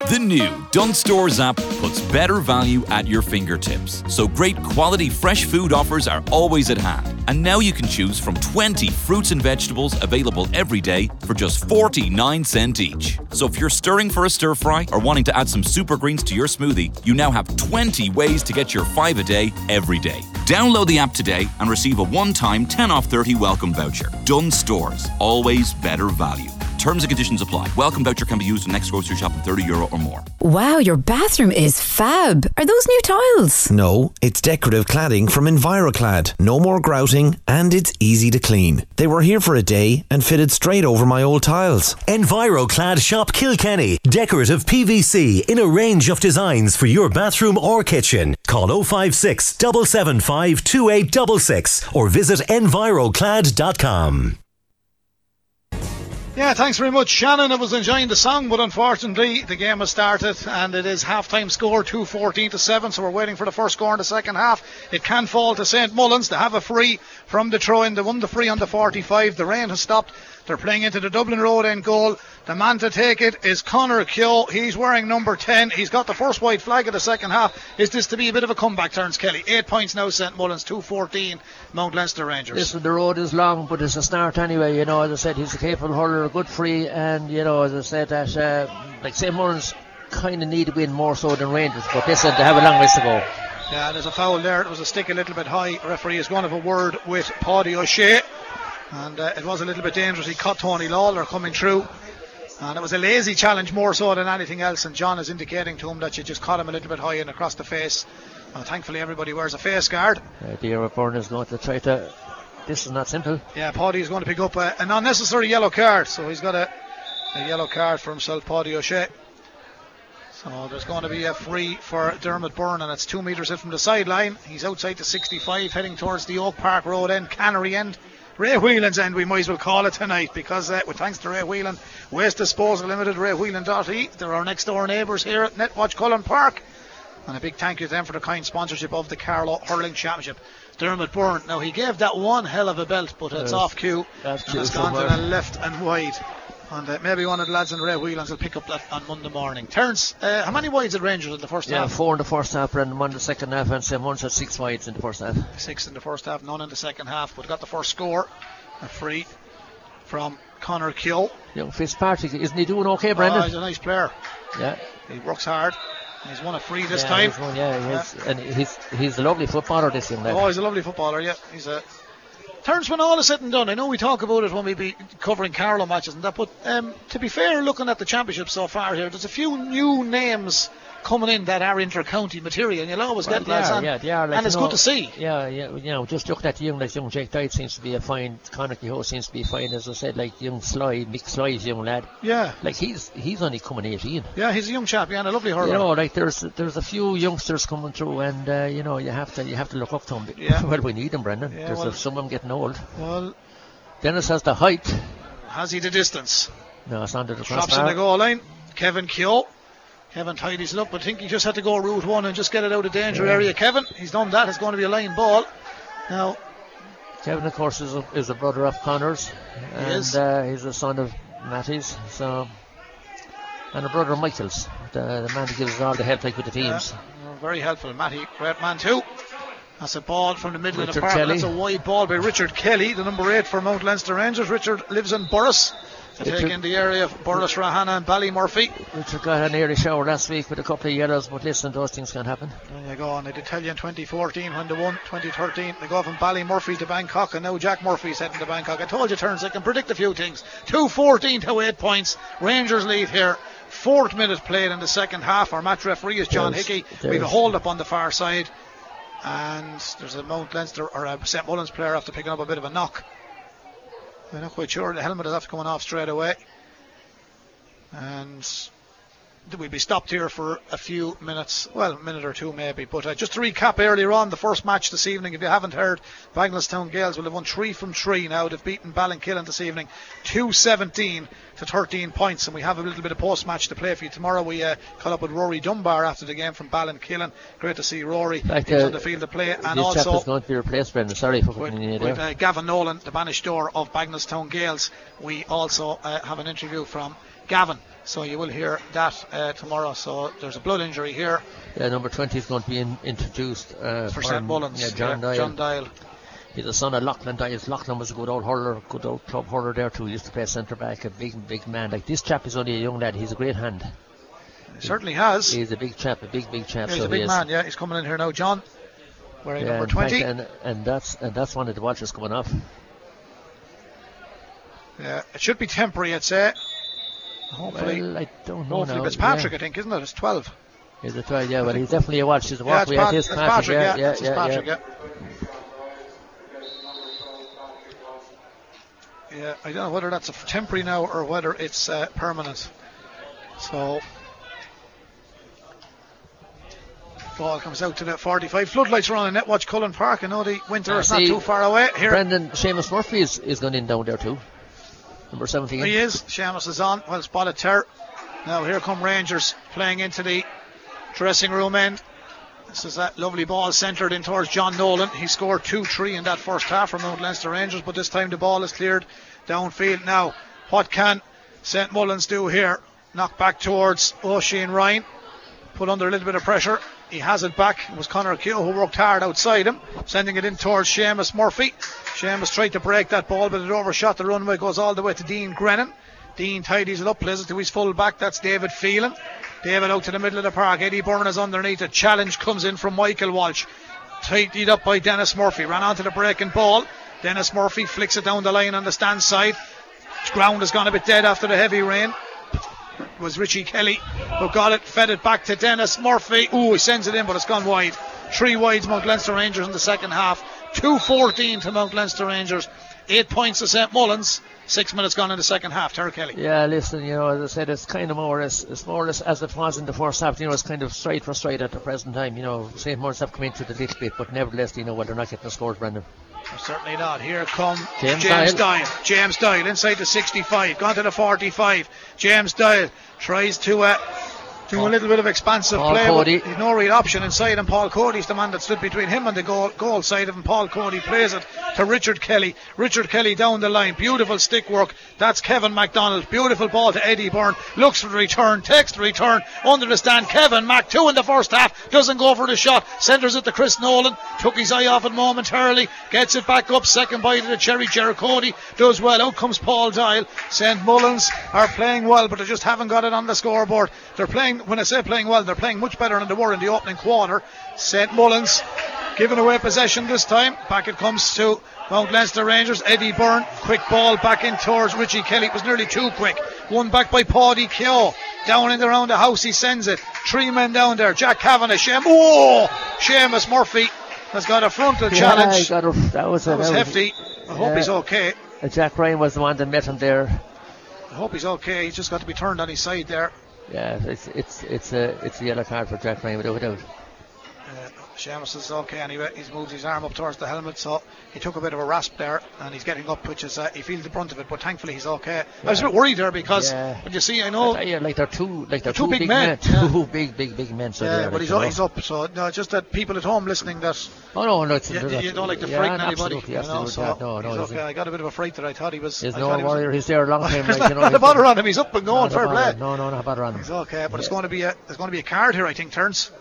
The new Dunnes Stores app puts better value at your fingertips, so great quality fresh food offers are always at hand. And now you can choose from 20 fruits and vegetables available every day for just 49 cent each. So if you're stirring for a stir fry or wanting to add some super greens to your smoothie, you now have 20 ways to get your 5 a day every day. Download the app today and receive a one-time 10 off 30 welcome voucher. Dunnes Stores, always better value. Terms and conditions apply. Welcome voucher can be used in next grocery shop of 30 euro or more. Wow, your bathroom is fab. Are those new tiles? No, it's decorative cladding from Enviroclad. No more grouting and it's easy to clean. They were here for a day and fitted straight over my old tiles. Enviroclad Shop Kilkenny. Decorative PVC in a range of designs for your bathroom or kitchen. Call 056 775 2866 or visit enviroclad.com. Yeah, thanks very much, Shannon. I was enjoying the song, but unfortunately the game has started and it is half-time score, 2-14 to 7. So we're waiting for the first score in the second half. It can fall to St Mullins. They have a free from the throw-in. They won the free on the 45. The rain has stopped. They're playing into the Dublin Road end goal. The man to take it is Connor Keogh. He's wearing number 10. He's got the first white flag of the second half. Is this to be a bit of a comeback, Terence Kelly? Eight points now, St Mullins, 214, Mount Leinster Rangers. Listen, the road is long, but it's a start anyway. You know, as I said, he's a capable hurler, a good free, and, you know, as I said, that, uh, like St Mullins kind of need to win more so than Rangers, but listen, they have a long ways to go. Yeah, there's a foul there. It was a stick a little bit high. Referee is going to have a word with Paddy O'Shea. And uh, it was a little bit dangerous. He caught Tony Lawler coming through. And it was a lazy challenge more so than anything else. And John is indicating to him that you just caught him a little bit high and across the face. Well, thankfully, everybody wears a face guard. Uh, Diarra Byrne is going to try to. This is not simple. Yeah, Paddy is going to pick up a, an unnecessary yellow card. So he's got a, a yellow card for himself, Paddy O'Shea. So there's going to be a free for Dermot Byrne, and it's two metres in from the sideline. He's outside the 65, heading towards the Oak Park Road end, Cannery end. Ray Whelan's end, we might as well call it tonight because, uh, with thanks to Ray Whelan, Waste Disposal Limited, RayWhelan.ie, they're our next door neighbours here at Netwatch Cullen Park. And a big thank you to them for the kind sponsorship of the Carlow Hurling Championship. Dermot Byrne, now he gave that one hell of a belt, but it's Yes. off cue. That's and it's gone to the left and wide. And uh, maybe one of the lads in the Ray Whelans will pick up that on Monday morning. Terence, uh, how many wides at Rangers in the first Yeah, half? four in the first half, Brendan, one in the second half, and St had six wides in the first half. Six in the first half, none in the second half, but got the first score. A free from Connor Keogh. Young Fitzpatrick, isn't he doing okay, Oh, Brendan? he's a nice player. yeah. He works hard. He's won a free this yeah, time. he's one, yeah, he's, and he's he's a lovely footballer, this young lad. Oh, he's a lovely footballer, yeah. He's a. Terence, when all is said and done, I know we talk about it when we be covering Carlow matches and that, but um, to be fair, looking at the championship so far here, there's a few new names coming in that are inter-county material, and you'll always Well, get lads on. yeah, they are. Like, and it's know, good to see. Yeah, yeah, you know, just looking at the young, like young Jake Dyke seems to be a fine. Connor Kehoe seems to be fine, as I said. Like young Sly, Mick Sly's young lad. Yeah, Like he's he's only coming 18. yeah, he's a young chap, yeah, and a lovely hurler. You know, like there's there's a few youngsters coming through, and uh, you know you have to you have to look up to them. Yeah. well, we need them, Brendan. Yeah, there's well- some of them getting old. well, Dennis has the height. has he the distance? No, it's under the crossbar. Drops in the goal line. Kevin Keogh. Kevin tidies it up, but I think he just had to go route one and just get it out of danger Yeah. area. Kevin, he's done that. It's going to be a line ball. Now, Kevin, of course, is a, is a brother of Connor's, and. Uh, he's a son of Matty's. So, and a brother of Michael's, the, the man who gives us all the help like with the teams. Oh, very helpful. Matty, great man too. That's a ball from the middle of the park. Kelly. That's a wide ball by Richard Kelly, the number eight for Mount Leinster Rangers. Richard lives in Borris. In the area of Borris, Rathanna, and Ballymurphy. Richard got an early shower last week with a couple of yellows, but listen, those things can happen. There you go. And they did tell you in 2014 when they won 2013. They go from Ballymurphy to Bangkok, and now Jack Murphy's heading to Bangkok. I told you, turns. I can predict a few things. 2-14 to 8 points. Rangers lead here. Fourth minute played in the second half. Our match referee is John There's- Hickey. there's- We've a hold up on the far side. And there's a Mount Leinster or a St Mullins player after picking up a bit of a knock. I'm not quite sure. The helmet is after coming off straight away. And we'll be stopped here for a few minutes, well, a minute or two maybe. But uh, just to recap earlier on, the first match this evening, if you haven't heard, Bagenalstown Gales will have won three from three now. They've beaten Ballinkillen this evening, 217 to 13 points. And we have a little bit of post match to play for you tomorrow. We uh, caught up with Rory Dunbar after the game from Ballinkillen. Great to see Rory Like, uh, on the field to play. And also. is going to be replaced, Brendan. Sorry for With, putting you with uh, Gavin Nolan, the banished door of Bagenalstown Gales. We also uh, have an interview from Gavin, so you will hear that uh, tomorrow. So there's a blood injury here Yeah, number 20 is going to be in, introduced uh, for St um, Mullins. Yeah, John Doyle. John Doyle. He's the son of Lachlan Dias. Lachlan was a good old hurler, good old club hurler there too. He used to play centre back, a big, big man. Like this chap is only a young lad. He's a great hand. He certainly has. He's a big chap, a big, big chap. Yeah, he's so a big he man. Yeah, he's coming in here now, John. Wearing Yeah, number in fact, 20. and, and that's and that's one of the watches coming off. yeah, it should be temporary, I'd say. Hopefully, Well, I don't know hopefully now. Fitzpatrick, yeah. I think, isn't it? It's 12. He's a 12, yeah, well, he's definitely a watch. He's a Yeah, watch. it's, we Pat- it's Patrick. Yeah, yeah, it's yeah, Patrick. yeah. Yeah. Yeah, I don't know whether that's a temporary now or whether it's uh, permanent. So, ball comes out to the 45. Floodlights are on in Netwatch Cullen Park. I know the winter Ah, is not too far away. Here Brendan Seamus Murphy is, is going in down there too. Number 17. he is. Seamus is on. Well spotted, Ter. Now here come Rangers playing into the dressing room end. This is that lovely ball centred in towards John Nolan. He scored 2 3 in that first half for Mount Leinster Rangers, but this time the ball is cleared downfield. Now, what can St Mullins do here? Knock back towards Oisin Ryan. Put under a little bit of pressure. He has it back. It was Connor Keogh who worked hard outside him, sending it in towards Seamus Murphy. Seamus tried to break that ball, but it overshot the runway, goes all the way to Dean Grennan. Dean tidies it up, plays it to his full back. That's David Phelan. David out to the middle of the park. Eddie Byrne is underneath. A challenge comes in from Michael Walsh. Tidied up by Dennis Murphy. Ran onto the breaking ball. Dennis Murphy flicks it down the line on the stand side. Ground has gone a bit dead after the heavy rain. Was Richie Kelly who got it, fed it back to Dennis Murphy. Ooh, he sends it in, but it's gone wide. Three wides, Mount Leinster Rangers in the second half. 2-14 to Mount Leinster Rangers. Eight points to St Mullins. Six minutes gone in the second half. Terry Kelly. Yeah, listen, you know, as I said, it's kind of more it's more or less as it was in the first half. You know, it's kind of straight for straight at the present time. You know, St Mullins have come into it a little bit, but nevertheless, you know, well, they're not getting the scores, Brendan. Certainly not. Here come James James. Doyle. James Doyle inside the 65, gone to the 45. James Doyle tries to uh, do a little bit of expansive Paul play. Cody. No real option inside, and Paul Cody's the man that stood between him and the goal, goal side of him. Paul Cody plays it to Richard Kelly. Richard Kelly down the line. Beautiful stick work. That's Kevin MacDonald. Beautiful ball to Eddie Byrne. Looks for the return. Takes the return. Under the stand. Kevin Mac, two in the first half. Doesn't go for the shot. Centres it to Chris Nolan. Took his eye off it momentarily. Gets it back up. Second bite of the cherry. Jerry Cody does well. Out comes Paul Doyle. St Mullins are playing well, but they just haven't got it on the scoreboard. They're playing, when I say playing well, they're playing much better than they were in the opening quarter. St Mullins giving away possession this time. Back it comes to Mount Leinster Rangers. Eddie Byrne, quick ball back in towards Richie Kelly. It was nearly too quick. One back by Paddy Kehoe. Down in the round the house, he sends it. Three men down there. Jack Kavanagh, Shem. Oh! Seamus Murphy has got a frontal Yeah, challenge. got a- that was a- That was hefty. I hope Yeah. he's okay. Jack Ryan was the one that met him there. I hope he's okay. He's just got to be turned on his side there. Yeah, it's it's it's a it's a yellow card for Jack Ryan without a doubt. Uh, Seamus is okay anyway. He's moved his arm up towards the helmet, so he took a bit of a rasp there, and he's getting up, which is uh, he feels the brunt of it. But thankfully, he's okay. I was a bit worried there because Yeah. when you see, I know, Yeah, like they're two like they're Two two, big big, men, men, yeah. two big big big men. So yeah, but like, he's, up, he's up. So no, just that people at home listening that Oh no, no, it's, you, you don't like to yeah, frighten anybody. Absolutely, you know, so no, no, okay. I got a bit of a fright there. I thought he was. There's no warrior. He's there a long time. Like, you not, know, not a bother on him. He's up and going. Fair play. No, no, not a bother on him. He's okay, but it's going to be a there's going to be a card here. I think turns.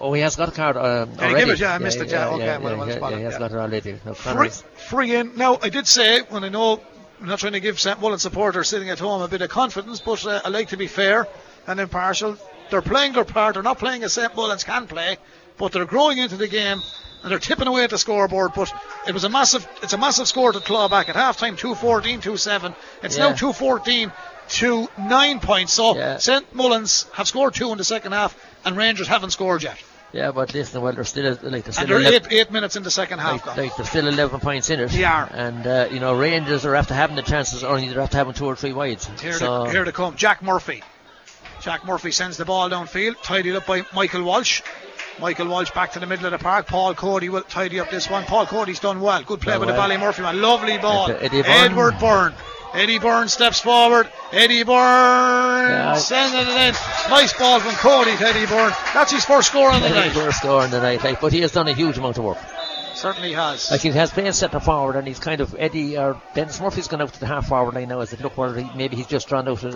Oh, he has got a card Did he already. give it? Yeah, I missed it, yeah, okay, yeah, well, yeah, well yeah, spotted, he has yeah. got it already. No, Free, free in. Now, I did say, when I know I'm not trying to give St. Mullins supporters sitting at home a bit of confidence, but uh, I like to be fair and impartial. They're playing their part. They're not playing as St. Mullins can play, but they're growing into the game and they're tipping away at the scoreboard. But it was a massive, it's a massive score to claw back at half time 2-14, 2-7. It's now Yeah. 2-14 to nine points. So Yeah. St. Mullins have scored two in the second half, and Rangers haven't scored yet. Yeah, but listen, well, they're still like they're And they're 11, eight, eight minutes in the second half. like, like they're still 11 points in it. They are. And uh, you know, Rangers are after having the chances, or they're after having two or three wides. Here, so, to, here to come, Jack Murphy. Jack Murphy sends the ball downfield, tidied up by Michael Walsh. Michael Walsh back to the middle of the park. Paul Cody will tidy up this one. Paul Cody's done well. Good play with well. the Ballymurphy man. Lovely ball. Byrne. Edward Byrne. Eddie Byrne steps forward. Eddie Byrne Yeah. sending it in. Nice ball from Cody to Eddie Byrne. That's his first score on the night. First score in the night, like, but he has done a huge amount of work. Certainly has. Like he has played centre forward, and he's kind of Eddie or Dennis Murphy's gone out to the half forward line now. As it look where he, maybe he's just drawn out uh,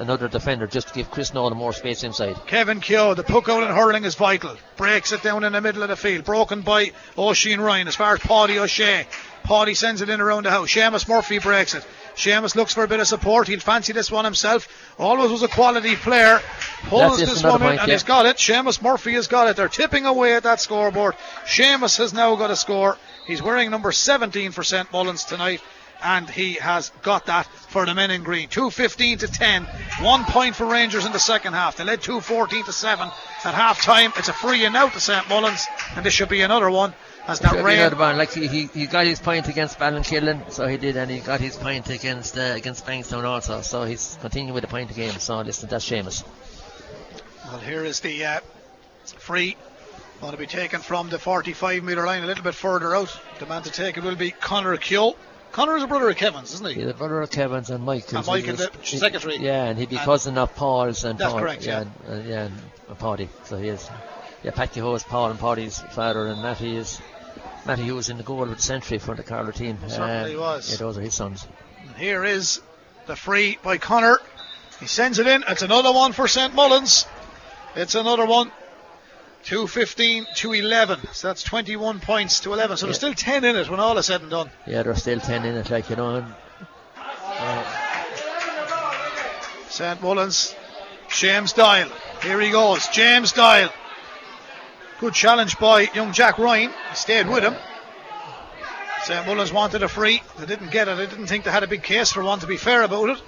another defender just to give Chris Nolan more space inside. Kevin Keogh, the puck out and hurling is vital. Breaks it down in the middle of the field. Broken by Oisin Ryan as far as Paddy O'Shea. Paddy sends it in around the house. Seamus Murphy breaks it. Seamus looks for a bit of support. He'll fancy this one himself. Always was a quality player. Pulls That's this one in point, and yeah. he's got it. Seamus Murphy has got it. They're tipping away at that scoreboard. Seamus has now got a score. He's wearing number 17 for St. Mullins tonight. And he has got that for the men in green. 2.15 to 10. One point for Rangers in the second half. They led 2.14 to 7 at half time. It's a free and out to St. Mullins. And this should be another one. As that Should be rain. another one. Like he, he, he got his point against Ballinkillen, so he did, and he got his point against uh, against Bagenalstown also. So he's continuing with the point game. So listen, that's Seamus. Well, here is the uh, free. Going to be taken from the 45 metre line a little bit further out. The man to take it will be Connor Keogh. Connor is a brother of Kevin's, isn't he? He's the brother of Kevin's and Mike. And Mike is the secretary. Yeah, and he'd be And- cousin of Paul's and That's Paul. correct, yeah. and, uh, yeah, and Paddy. So he is. Yeah, Paddy Ho is Paul and Paddy's father, and Matty is Matty Hughes in the goal with the century for the Carlow team. Certainly Uh, was. Yeah, those are his sons. And here is the free by Connor. He sends it in. It's another one for St. Mullins. It's another one. 215 to 11. So that's 21 points to 11. So there's still 10 in it when all is said and done. Yeah, there's still 10 in it, like, you know. And, St. Mullins. James Doyle. Here he goes. James Doyle. Good challenge by young Jack Ryan. He stayed with him. St. Mullins wanted a free. They didn't get it. I didn't think they had a big case for one, to be fair about it.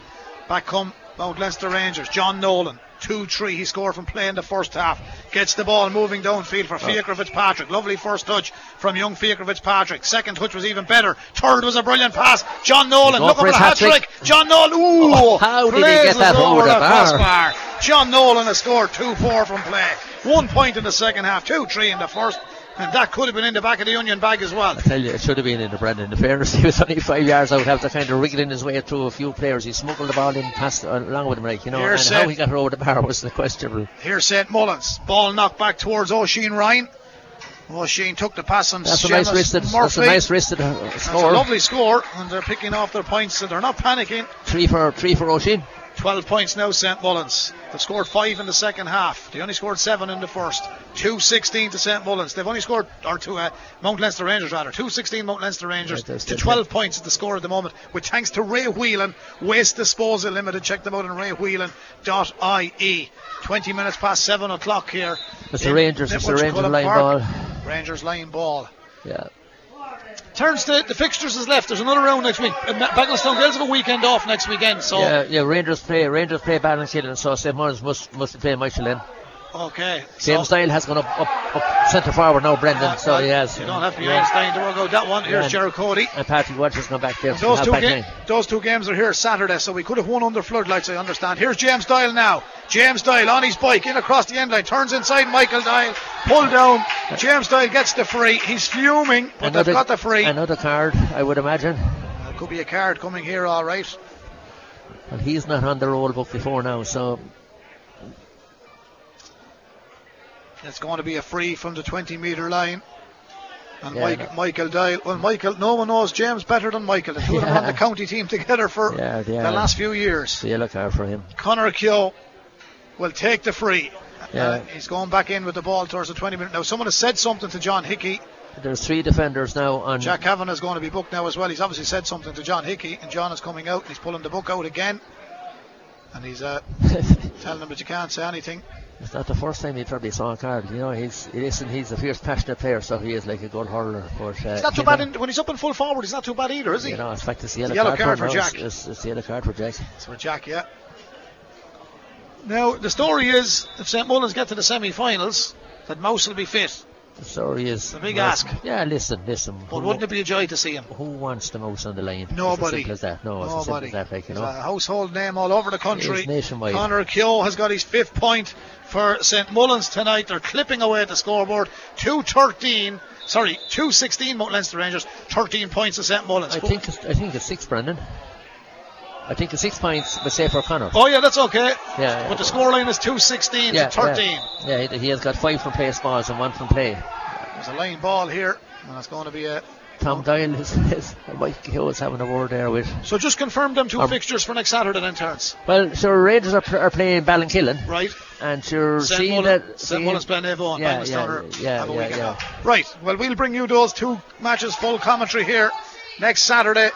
Back come Mount Leinster Rangers. John Nolan. 2 3. He scored from play in the first half. Gets the ball moving downfield for oh. Fiacre Fitzpatrick. Lovely first touch from young Fiacre Fitzpatrick. Second touch was even better. Third was a brilliant pass. John Nolan looking for a hat hat-trick. John Nolan. Ooh. Oh, how did he get that over the bar? crossbar. John Nolan has scored 2 4 from play. One point in the second half, 2 3 in the first. And that could have been in the back of the onion bag as well. I tell you, it should have been in the Brendan. The fairness, he was only five yards out after kind of wriggling his way through a few players. He smuggled the ball in past uh, along with him, like, you know. Here's and how he got over the bar was the questionable. Here's St. Mullins. Ball knocked back towards Oisin Ryan. Oisin took the pass on That's a nice Seamus wristed, that's a nice wristed uh, That's a lovely score, and they're picking off their points, so they're not panicking. Three for three for Oisin. 12 points now, St. Mullins. They've scored five in the second half. They only scored seven in the first. 2-16 to St. Mullins. They've only scored, or to uh, Mount Leinster Rangers rather. 2-16 Mount Leinster Rangers Right, to good. 12 points at the score at the moment. With thanks to Ray Whelan, Waste Disposal Limited. Check them out on raywhelan.ie. 20 minutes past 7 o'clock here. It's the Rangers, it's the Rangers line ball. Rangers line ball. Yeah. Turns to the fixtures is left. There's another round next week. Uh, Bagenalstown Girls have a weekend off next weekend, so Yeah, yeah, Rangers play Rangers play Ballinkillen, so St. Mullins must must Michael Lynn. Okay. James so, Dial has gone up, up, up centre forward now, Brendan, so he has. You don't have to be yeah. Einstein to work out that one. Here's Yeah. Gerald Cody. And Patrick Watch has gone back there. Those two, back ga- those two games are here Saturday, so we could have won under floodlights, I understand. Here's James Doyle now. James Doyle on his bike, in across the end line, turns inside Michael Doyle, pull down. James Doyle gets the free. He's fuming, but Another- they've got the free. Another card, I would imagine. There could be a card coming here, all right. And he's not on the roll book before now, so It's going to be a free from the 20 metre line. And Yeah, Mike, no. Michael Doyle, well, Michael, no one knows James better than Michael. The two of them on the county team together for Yeah, the last few years. it's a yellow card for him. Connor Keogh will take the free. Yeah. Uh, he's going back in with the ball towards the 20 minute. Now, someone has said something to John Hickey. There's three defenders now on. Jack Kavanagh is going to be booked now as well. He's obviously said something to John Hickey, and John is coming out and he's pulling the book out again. And he's uh, telling him that you can't say anything. It's not the first time he probably saw a card. You know, he's listen, he's a fierce, passionate player, so he is like a good hurler. But uh, It's not too bad in, when he's up in full forward. He's not too bad either, is he? You know, in fact, it's the yellow, yellow card card, for. Jack. It's, it's, it's the yellow card for Jack. It's for Jack, yeah. Now the story is, if St Mullins get to the semi-finals, that Mouse will be fit. The story is. a big ask. Yeah, listen, listen. But who, wouldn't it be a joy to see him? who wants the mouse on the line? It's as simple as that. No, it's as simple as that. Like you know. a household name all over the country. It's nationwide. Connor Keogh has got his fifth point for St Mullins tonight. They're clipping away at the scoreboard. 213, sorry, 216 Mount Leinster Rangers, 13 points to St Mullins. I think it's, I think it's six, Brendan. I think the six points, but say for Connor. Oh, yeah, that's okay. Yeah, But the scoreline is 216 yeah, to 13. Yeah, yeah he, he has got five from play balls and one from play. There's a line ball here, and it's going to be a. Tom Doyle is, is Mike Hill is having a word there with. So just confirm them two Um, fixtures for next Saturday then, Terence. Well, sure, Rangers are, are playing Ballinkillen, Right? and sure, seeing that. St. Mullins playing Avon. Yeah, yeah, yeah, yeah, yeah. Right. Well, we'll bring you those two matches full commentary here next Saturday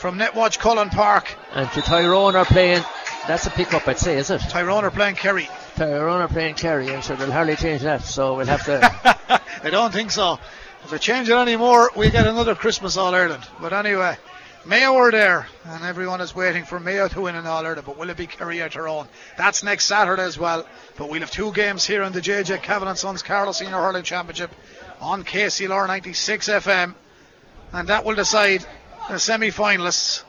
from Netwatch Cullen Park. And to Tyrone are playing. That's a pick up, I'd say, is it? Tyrone are playing Kerry. Tyrone are playing Kerry, and so they'll hardly change that. So we'll have to. I don't think so. If they change it anymore, we get another Christmas All Ireland. But anyway, Mayo are there, and everyone is waiting for Mayo to win an All Ireland. But will it be Kerry or Tyrone? That's next Saturday as well. But we'll have two games here in the JJ Kavanagh Sons Carlow Senior Hurling Championship on KCLR 96 FM, and that will decide the semi-finalists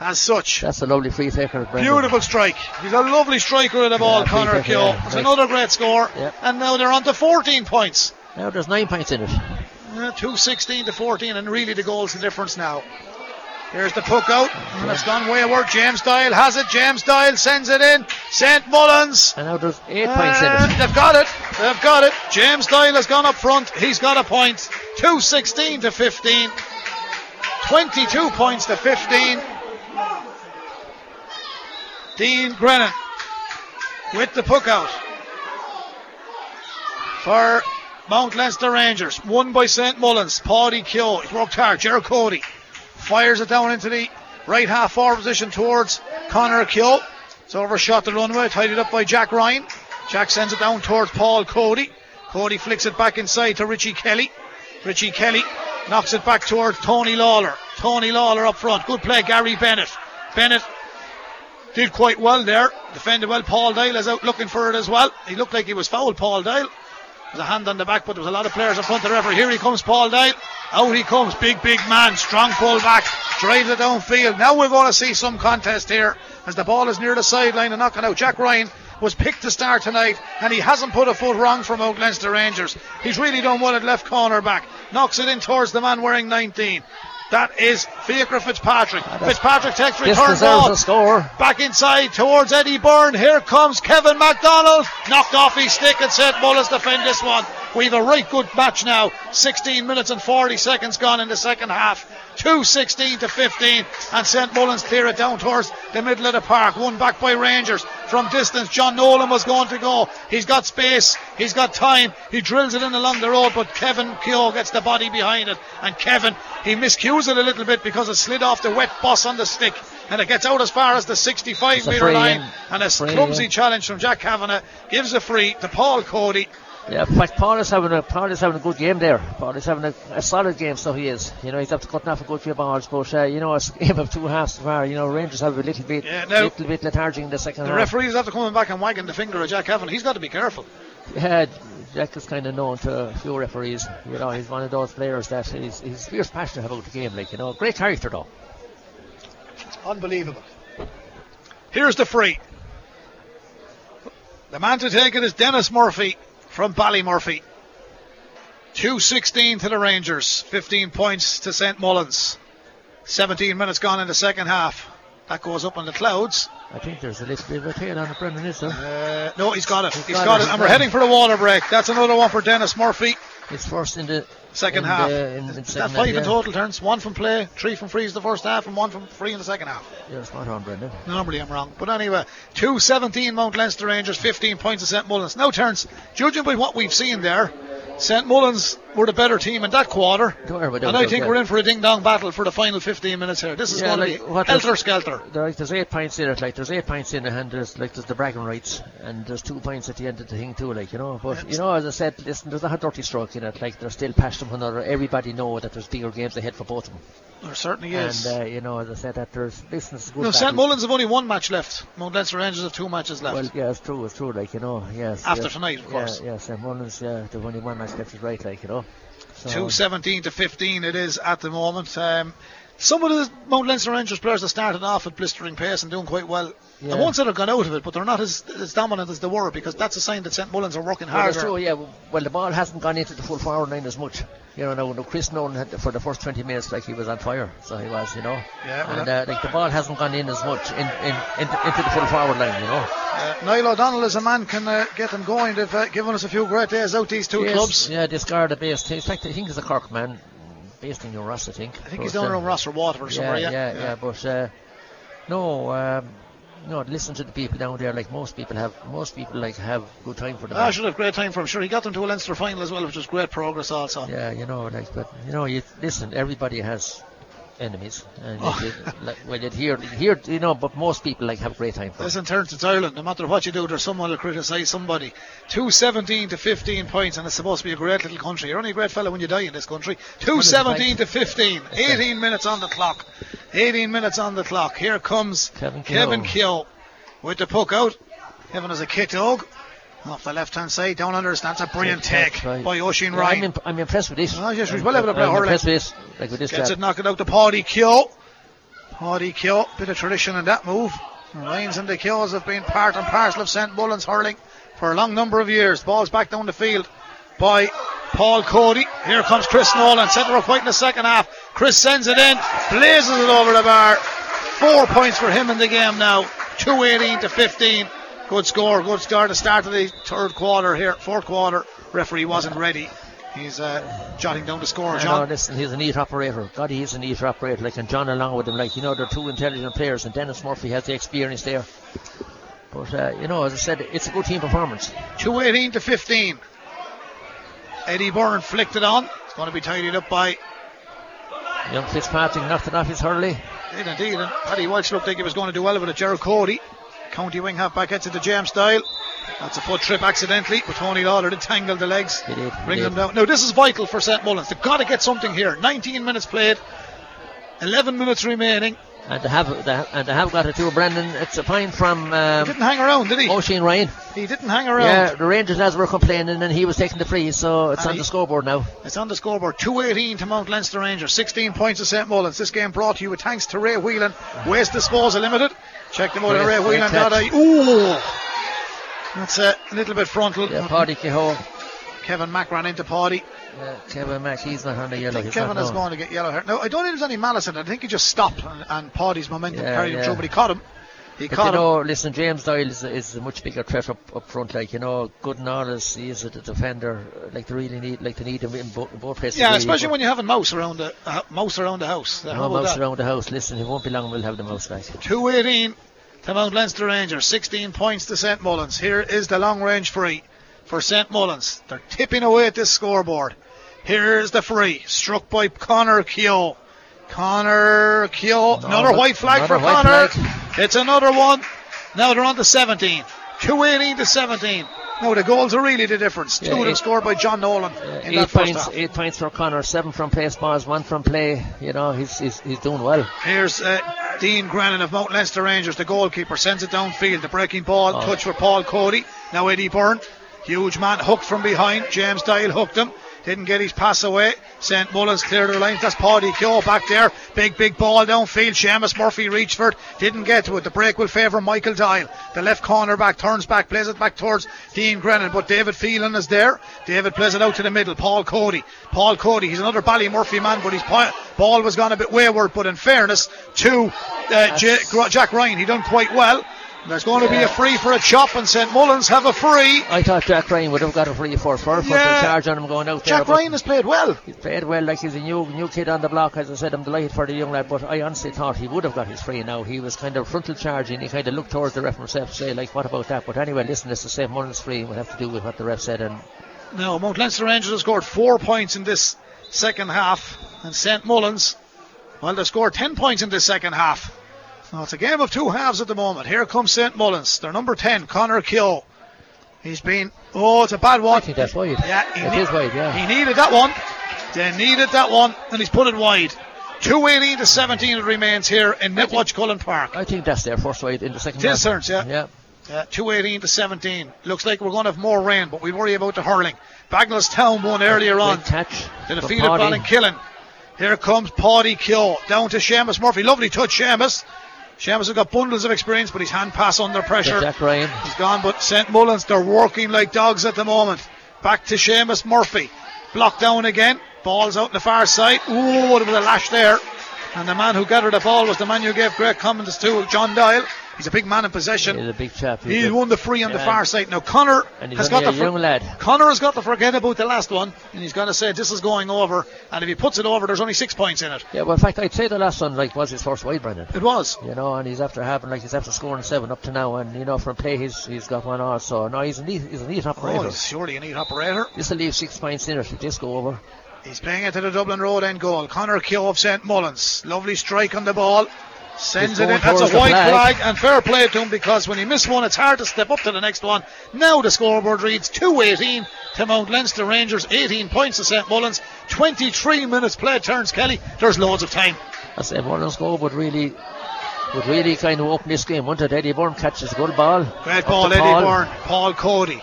as such. That's a lovely free taker, Brendan. Beautiful strike. He's a lovely striker of the ball, Yeah, Connor free Keogh. yeah, It's right. another great score. Yep. And now they're on to 14 points. Now there's nine points in it. Uh, 216 to 14, and really the goal's the difference now. Here's the puck out, and it's gone wayward. James Doyle has it. James Doyle sends it in. St. Mullins. And now there's eight points in it. They've got it. They've got it. James Doyle has gone up front. He's got a point. 216 to 15. 22 points to 15. Dean Grennan with the puck out for Mount Leinster Rangers. Won by St. Mullins. Paddy Kehoe. He's worked hard. Gerald Cody fires it down into the right half forward position towards Connor Keogh. It's overshot the runway, tidied up by Jack Ryan. Jack sends it down towards Paul Cody. Cody flicks it back inside to Richie Kelly. Richie Kelly knocks it back towards Tony Lawler. Tony Lawler up front. Good play, Gary Bennett. Bennett did quite well there. Defended well. Paul Doyle is out looking for it as well. He looked like he was fouled, Paul Doyle. There's a hand on the back, but there was a lot of players in front of the referee. Here he comes, Paul Doyle. Out he comes, big, big man, strong pull back, drives it downfield. Now we're going to see some contest here as the ball is near the sideline and knocking out. Jack Ryan was picked to start tonight, and he hasn't put a foot wrong from Mount Leinster Rangers. He's really done well at left corner back. Knocks it in towards the man wearing 19. That is Fiacre Fitzpatrick. Fitzpatrick takes return ball. score. Back inside towards Eddie Byrne. Here comes Kevin MacDonald. Knocked off his stick and St. Mullins defend this one. We've a right good match now. 16 minutes and 40 seconds gone in the second half. 2 16 to 15. And St. Mullins clear it down towards the middle of the park. One back by Rangers. From distance, John Nolan was going to go. He's got space. He's got time. He drills it in along the road, but Kevin Keogh gets the body behind it. And Kevin, he miscues it a little bit because it slid off the wet boss on the stick. And it gets out as far as the 65 metre line. in. And a Free clumsy in. challenge from Jack Kavanagh gives a free to Paul Cody. Yeah, fact, Paul is having a Paul is having a good game there. Paul is having a, a solid game, so he is. You know, he's after cutting off a good few balls, but uh, you know, it's a game of two halves so far. You know, Rangers have a little bit, Yeah, now- little bit lethargic in the second The half. referee's after coming back and wagging the finger at Jack Kavanagh. He's got to be careful. Yeah, Jack is kind of known to a few referees. You know, he's one of those players that he's, he's fierce passionate about the game. Like you know, great character though. Unbelievable. Here's the free. The man to take it is Dennis Murphy from Ballymurphy. 2.16 to the Rangers, 15 points to St. Mullins. 17 minutes gone in the second half. That goes up on the clouds. I think there's a little bit of a tail on Brendan, is? Uh, no, he's got it. He's he's got got it, it. And we're heading for the water break. That's another one for Dennis Murphy. It's first in the Second uh, in half. The, in, in second five half, in total turns. One from play, three from freeze the first half, and one from free in the second half. You're spot on, Brendan. Normally I'm wrong. But anyway, 217 Mount Leinster Rangers, 15 points to St Mullins. Now turns, judging by what we've seen there, St Mullins were the better team in that quarter. Don't worry about And I think we're in for a ding dong battle for the final 15 minutes here. This is Yeah, going like, to be helter skelter. There, there's eight points in it. Like there's eight points in it, and there's like there's the bragging rights, and there's two points at the end of the thing too. Like you know, but you know, as I said, listen, there's not a dirty stroke in it. Like there's still passion for another. Everybody know that there's bigger games ahead for both of them. There certainly is. And uh, you know, as I said, that there's listen, it's good no, St. Mullins have only one match left. Mount Leinster Rangers have two matches left. Well, yeah, it's true, it's true. Like you know, yes. After yes, tonight, of yeah, course. Yeah, St. Mullins, yeah, they've only one match left is right. Like you know. So, 217 to 15 it is at the moment. Um, some of the Mount Leinster Rangers players that started off at blistering pace and doing quite well. Yeah. I won't say they've gone out of it, but they're not as, as dominant as they were because that's a sign that St Mullins are working Well, harder. that's true, yeah. Well, the ball hasn't gone into the full forward line as much. You know, now, now Chris Nolan had for the first 20 minutes, like he was on fire, so he was, you know. Yeah, well, and uh, like the ball hasn't gone in as much in, in, in into the full forward line, you know. Uh, Niall O'Donnell is a man can uh, get them going. They've uh, given us a few great days out these two Yes, clubs. Yeah, this guard based. In fact, I think he's a Cork man, based in New Ross, I think. I think he's But, down uh, around Ross or Waterford somewhere. yeah, Yeah, yeah, yeah, But uh, no, um, no. Listen to the people down there. Like most people have, most people like have good time for the ah, I should have great time for him. Sure, he got them to a Leinster final as well, which was great progress also. Yeah, you know, like, but you know, you listen. Everybody has enemies, and Oh. you, like, well, you'd hear, hear, you know, but most people like have a great time for. it. Listen, turns it's Ireland. No matter what you do, there's someone who'll criticise somebody. 217 to 15 points, and it's supposed to be a great little country. You're only a great fella when you die in this country. 217 to 15. 18 minutes on the clock. 18 minutes on the clock. Here comes Kevin Kevin Keogh. Keogh with the puck out. Kevin has a kit dog. Off the left hand side, down under. That's a brilliant take right. by Oisin Yeah, Ryan. I'm, imp- I'm impressed with this. Oh, yes, I'm, well able to play I'm hurling. impressed with this. Like with this Gets chap. it knocking out to Paddy Kehoe. Paddy Kehoe, bit of tradition in that move. Ryans and the Keoghs have been part and parcel of St Mullins hurling for a long number of years. Ball's back down the field by Paul Cody. Here comes Chris Nolan. Centre up white in the second half. Chris sends it in, blazes it over the bar. Four points for him in the game now. 218 to 15. Good score, good start. The start of the third quarter here, fourth quarter. Referee wasn't ready. He's uh, jotting down the score, I John. listen, he's a neat operator. God, he's is a neat operator. Like, and John along with him, like, you know, they're two intelligent players, and Dennis Murphy has the experience there. But, uh, you know, as I said, it's a good team performance. 218 to 15. Eddie Byrne flicked it on. It's going to be tidied up by Young Fitzpatrick knocked it off his hurley. Did indeed, and Paddy Walsh looked like he was going to do well with it. Gerald Cody, county wing half back heads into the James style. That's a foot trip accidentally, but Tony Lawler did tangle the legs, He did, he bring them down. Now this is vital for St Mullins. They've got to get something here. 19 minutes played, 11 minutes remaining. And they have, they and they have got it too, Brendan. It's a point from He um, didn't hang around, did he? Oisin Ryan. He didn't hang around. Yeah, the Rangers lads were complaining, and he was taking the free, so it's And on he- the scoreboard now. It's on the scoreboard. 218 to Mount Leinster Rangers. 16 points to St Mullins. This game brought to you with thanks to Ray Whelan. Waste Disposal Limited. Check them out at Great- great raywhelan.ie. Ooh! That's a little bit frontal. Yeah, Paddy Kehoe. Kevin Mack ran into Paddy. Yeah, Kevin Mack, he's not on the I yellow. think Kevin is going to get yellow here. No, I don't think there's any malice in it. I think he just stopped and, and Paddy's momentum Yeah, carried him yeah. through, but he caught him. He But you know, listen, James Doyle is, is a much bigger threat up, up front. Like you know, good and honest, he is a defender. uh, Like they really need, like they need him in both, in both places. Yeah, really, especially when you have a mouse around the uh, mouse around the house. Uh, no mouse that? around the house. Listen, it won't be long. We'll have the mouse back. 218 to Mount Leinster Rangers, 16 points to St Mullins. Here is the long range free for St Mullins. They're tipping away at this scoreboard. Here's the free, struck by Connor Keogh. Connor Keogh, another Another- white flag for white Connor. flag. It's another one. Now they're on to 17. 218 to 17. Now the goals are really the difference. Yeah, Two of them scored by John Nolan in eight that first points, half. eight points for Connor. Seven from place balls, one from play. You know, he's he's, he's doing well. Here's uh, Dean Grennan of Mount Leinster Rangers, the goalkeeper, sends it downfield. The breaking ball, Oh. touch for Paul Cody. Now Eddie Byrne, huge man, hooked from behind. James Doyle hooked him. Didn't get his pass away. St. Mullins cleared the lines. That's Paddy Kehoe back there. Big, big ball downfield. Seamus Murphy reached for it. Didn't get to it. The break will favour Michael Doyle. The left corner back turns back, plays it back towards Dean Grennan. But David Phelan is there. David plays it out to the middle. Paul Cody. Paul Cody. He's another Bally Murphy man, but his ball was gone a bit wayward. But in fairness to uh, J- Jack Ryan, he done quite well. There's going to be a free for a chop, and St. Mullins have a free. I thought Jack Ryan would have got a free for but Yeah. the charge on him going out there. Jack Ryan has played well. He's played well, like he's a new new kid on the block. As I said, I'm delighted for the young lad, but I honestly thought he would have got his free now. He was kind of frontal charging. He kind of looked towards the ref himself, say like, "What about that?" But anyway, listen, it's the same Mullins free. We'll have to do with what the ref said, and No, Mount Leinster Rangers have scored four points in this second half, and St. Mullins, well, they scored ten points in this second half. Now, it's a game of two halves at the moment. Here comes St. Mullins. Their number 10, Connor Keogh. He's been, oh, it's a bad one. I think that's wide. Yeah, he, It ne- is wide, yeah. he needed that one. They needed that one, and he's put it wide. 218 to 17 it remains here in Netwatch Cullen Park. I think that's their first wide in the second half. Terence, yeah. Yeah. Uh, 218 to 17. Looks like we're going to have more rain, but we worry about the hurling. Bagenalstown Town won earlier on. Catch. The for defeated Paddy. Ballinkillen. Here comes Paddy Kehoe down to Seamus Murphy. Lovely touch, Seamus. Seamus has got bundles of experience, but his hand pass under pressure. Jack Ryan. He's gone, but St. Mullins, they're working like dogs at the moment. Back to Seamus Murphy. Blocked down again. Ball's out on the far side. Ooh, what was a lash there. And the man who gathered the ball was the man who gave great comments to, John Doyle. He's a big man in possession. He's a big chap. He's a- won the free on the far side. Now Connor has got the young lad. Connor has got to forget about the last one, and he's going to say this is going over. And if he puts it over, there's only six points in it. Yeah, well, in fact, I'd say the last one like was his first wide, Brendan. It was. You know, and he's after having like he's after scoring seven up to now, and you know from play he's he's got one also. No, he's a neat he's a neat Oh, operator. he's surely a neat operator. This will leave six points in it if this go over. He's playing it to the Dublin Road end goal. Connor Keogh of St Mullins. Lovely strike on the ball. Sends it in. That's a white flag. flag. and fair play to him because when he missed one, it's hard to step up to the next one. Now the scoreboard reads 218 to Mount Leinster Rangers, 18 points to St Mullins, 23 minutes played. Turns Kelly. There's loads of time. I said Mullins goal but really would really kind of open this game, wouldn't it? Eddie Byrne catches a good ball. Great ball, Eddie Paul. Byrne. Paul Cody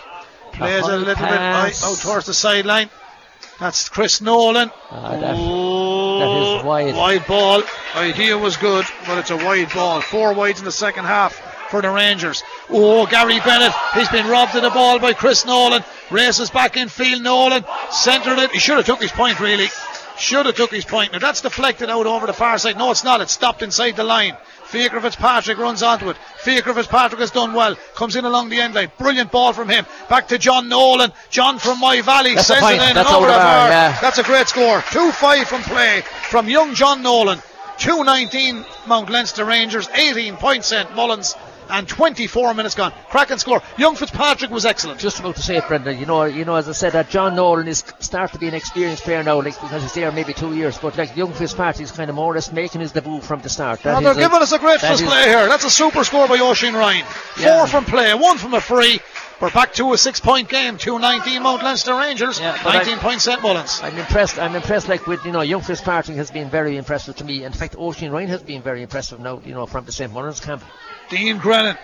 plays it a little bit pass. out, out towards the sideline. That's Chris Nolan. Ah, that- oh, that is wide. Wide ball. Idea was good, but it's a wide ball. Four wides in the second half for the Rangers. Oh, Gary Bennett, he's been robbed of the ball by Chris Nolan. Races back in field, Nolan centred it. He should have took his point, really. Should have took his point. Now that's deflected out over the far side. No, it's not. It's stopped inside the line. Fiacre Fitzpatrick runs onto it. Fiacre Fitzpatrick has done well. Comes in along the end line. Brilliant ball from him. Back to John Nolan. John from My Valley That's sends it in That's and over over the the bar. yeah. That's a great score. 2 5 from play from young John Nolan. 219 Mount Leinster Rangers. 18 points St. Mullins. And 24 minutes gone. Cracking score. Young Fitzpatrick was excellent. Just about to say it, Brendan. You know, you know, as I said, that John Nolan is starting to be an experienced player now, like because he's there maybe two years. But like young Fitzpatrick is kind of more or less making his debut from the start. That Now they're giving us a great first play here. That's a super score by Oisin Ryan. Four Yeah. from play, one from a free. We're back to a six point game. 219 Mount Leinster Rangers, Yeah, 19 I- points St. Mullins. I'm impressed. I'm impressed. Like with you know, young Fitzpatrick has been very impressive to me. In fact, Oisin Ryan has been very impressive now. You know, from the St. Mullins camp. Dean Grennan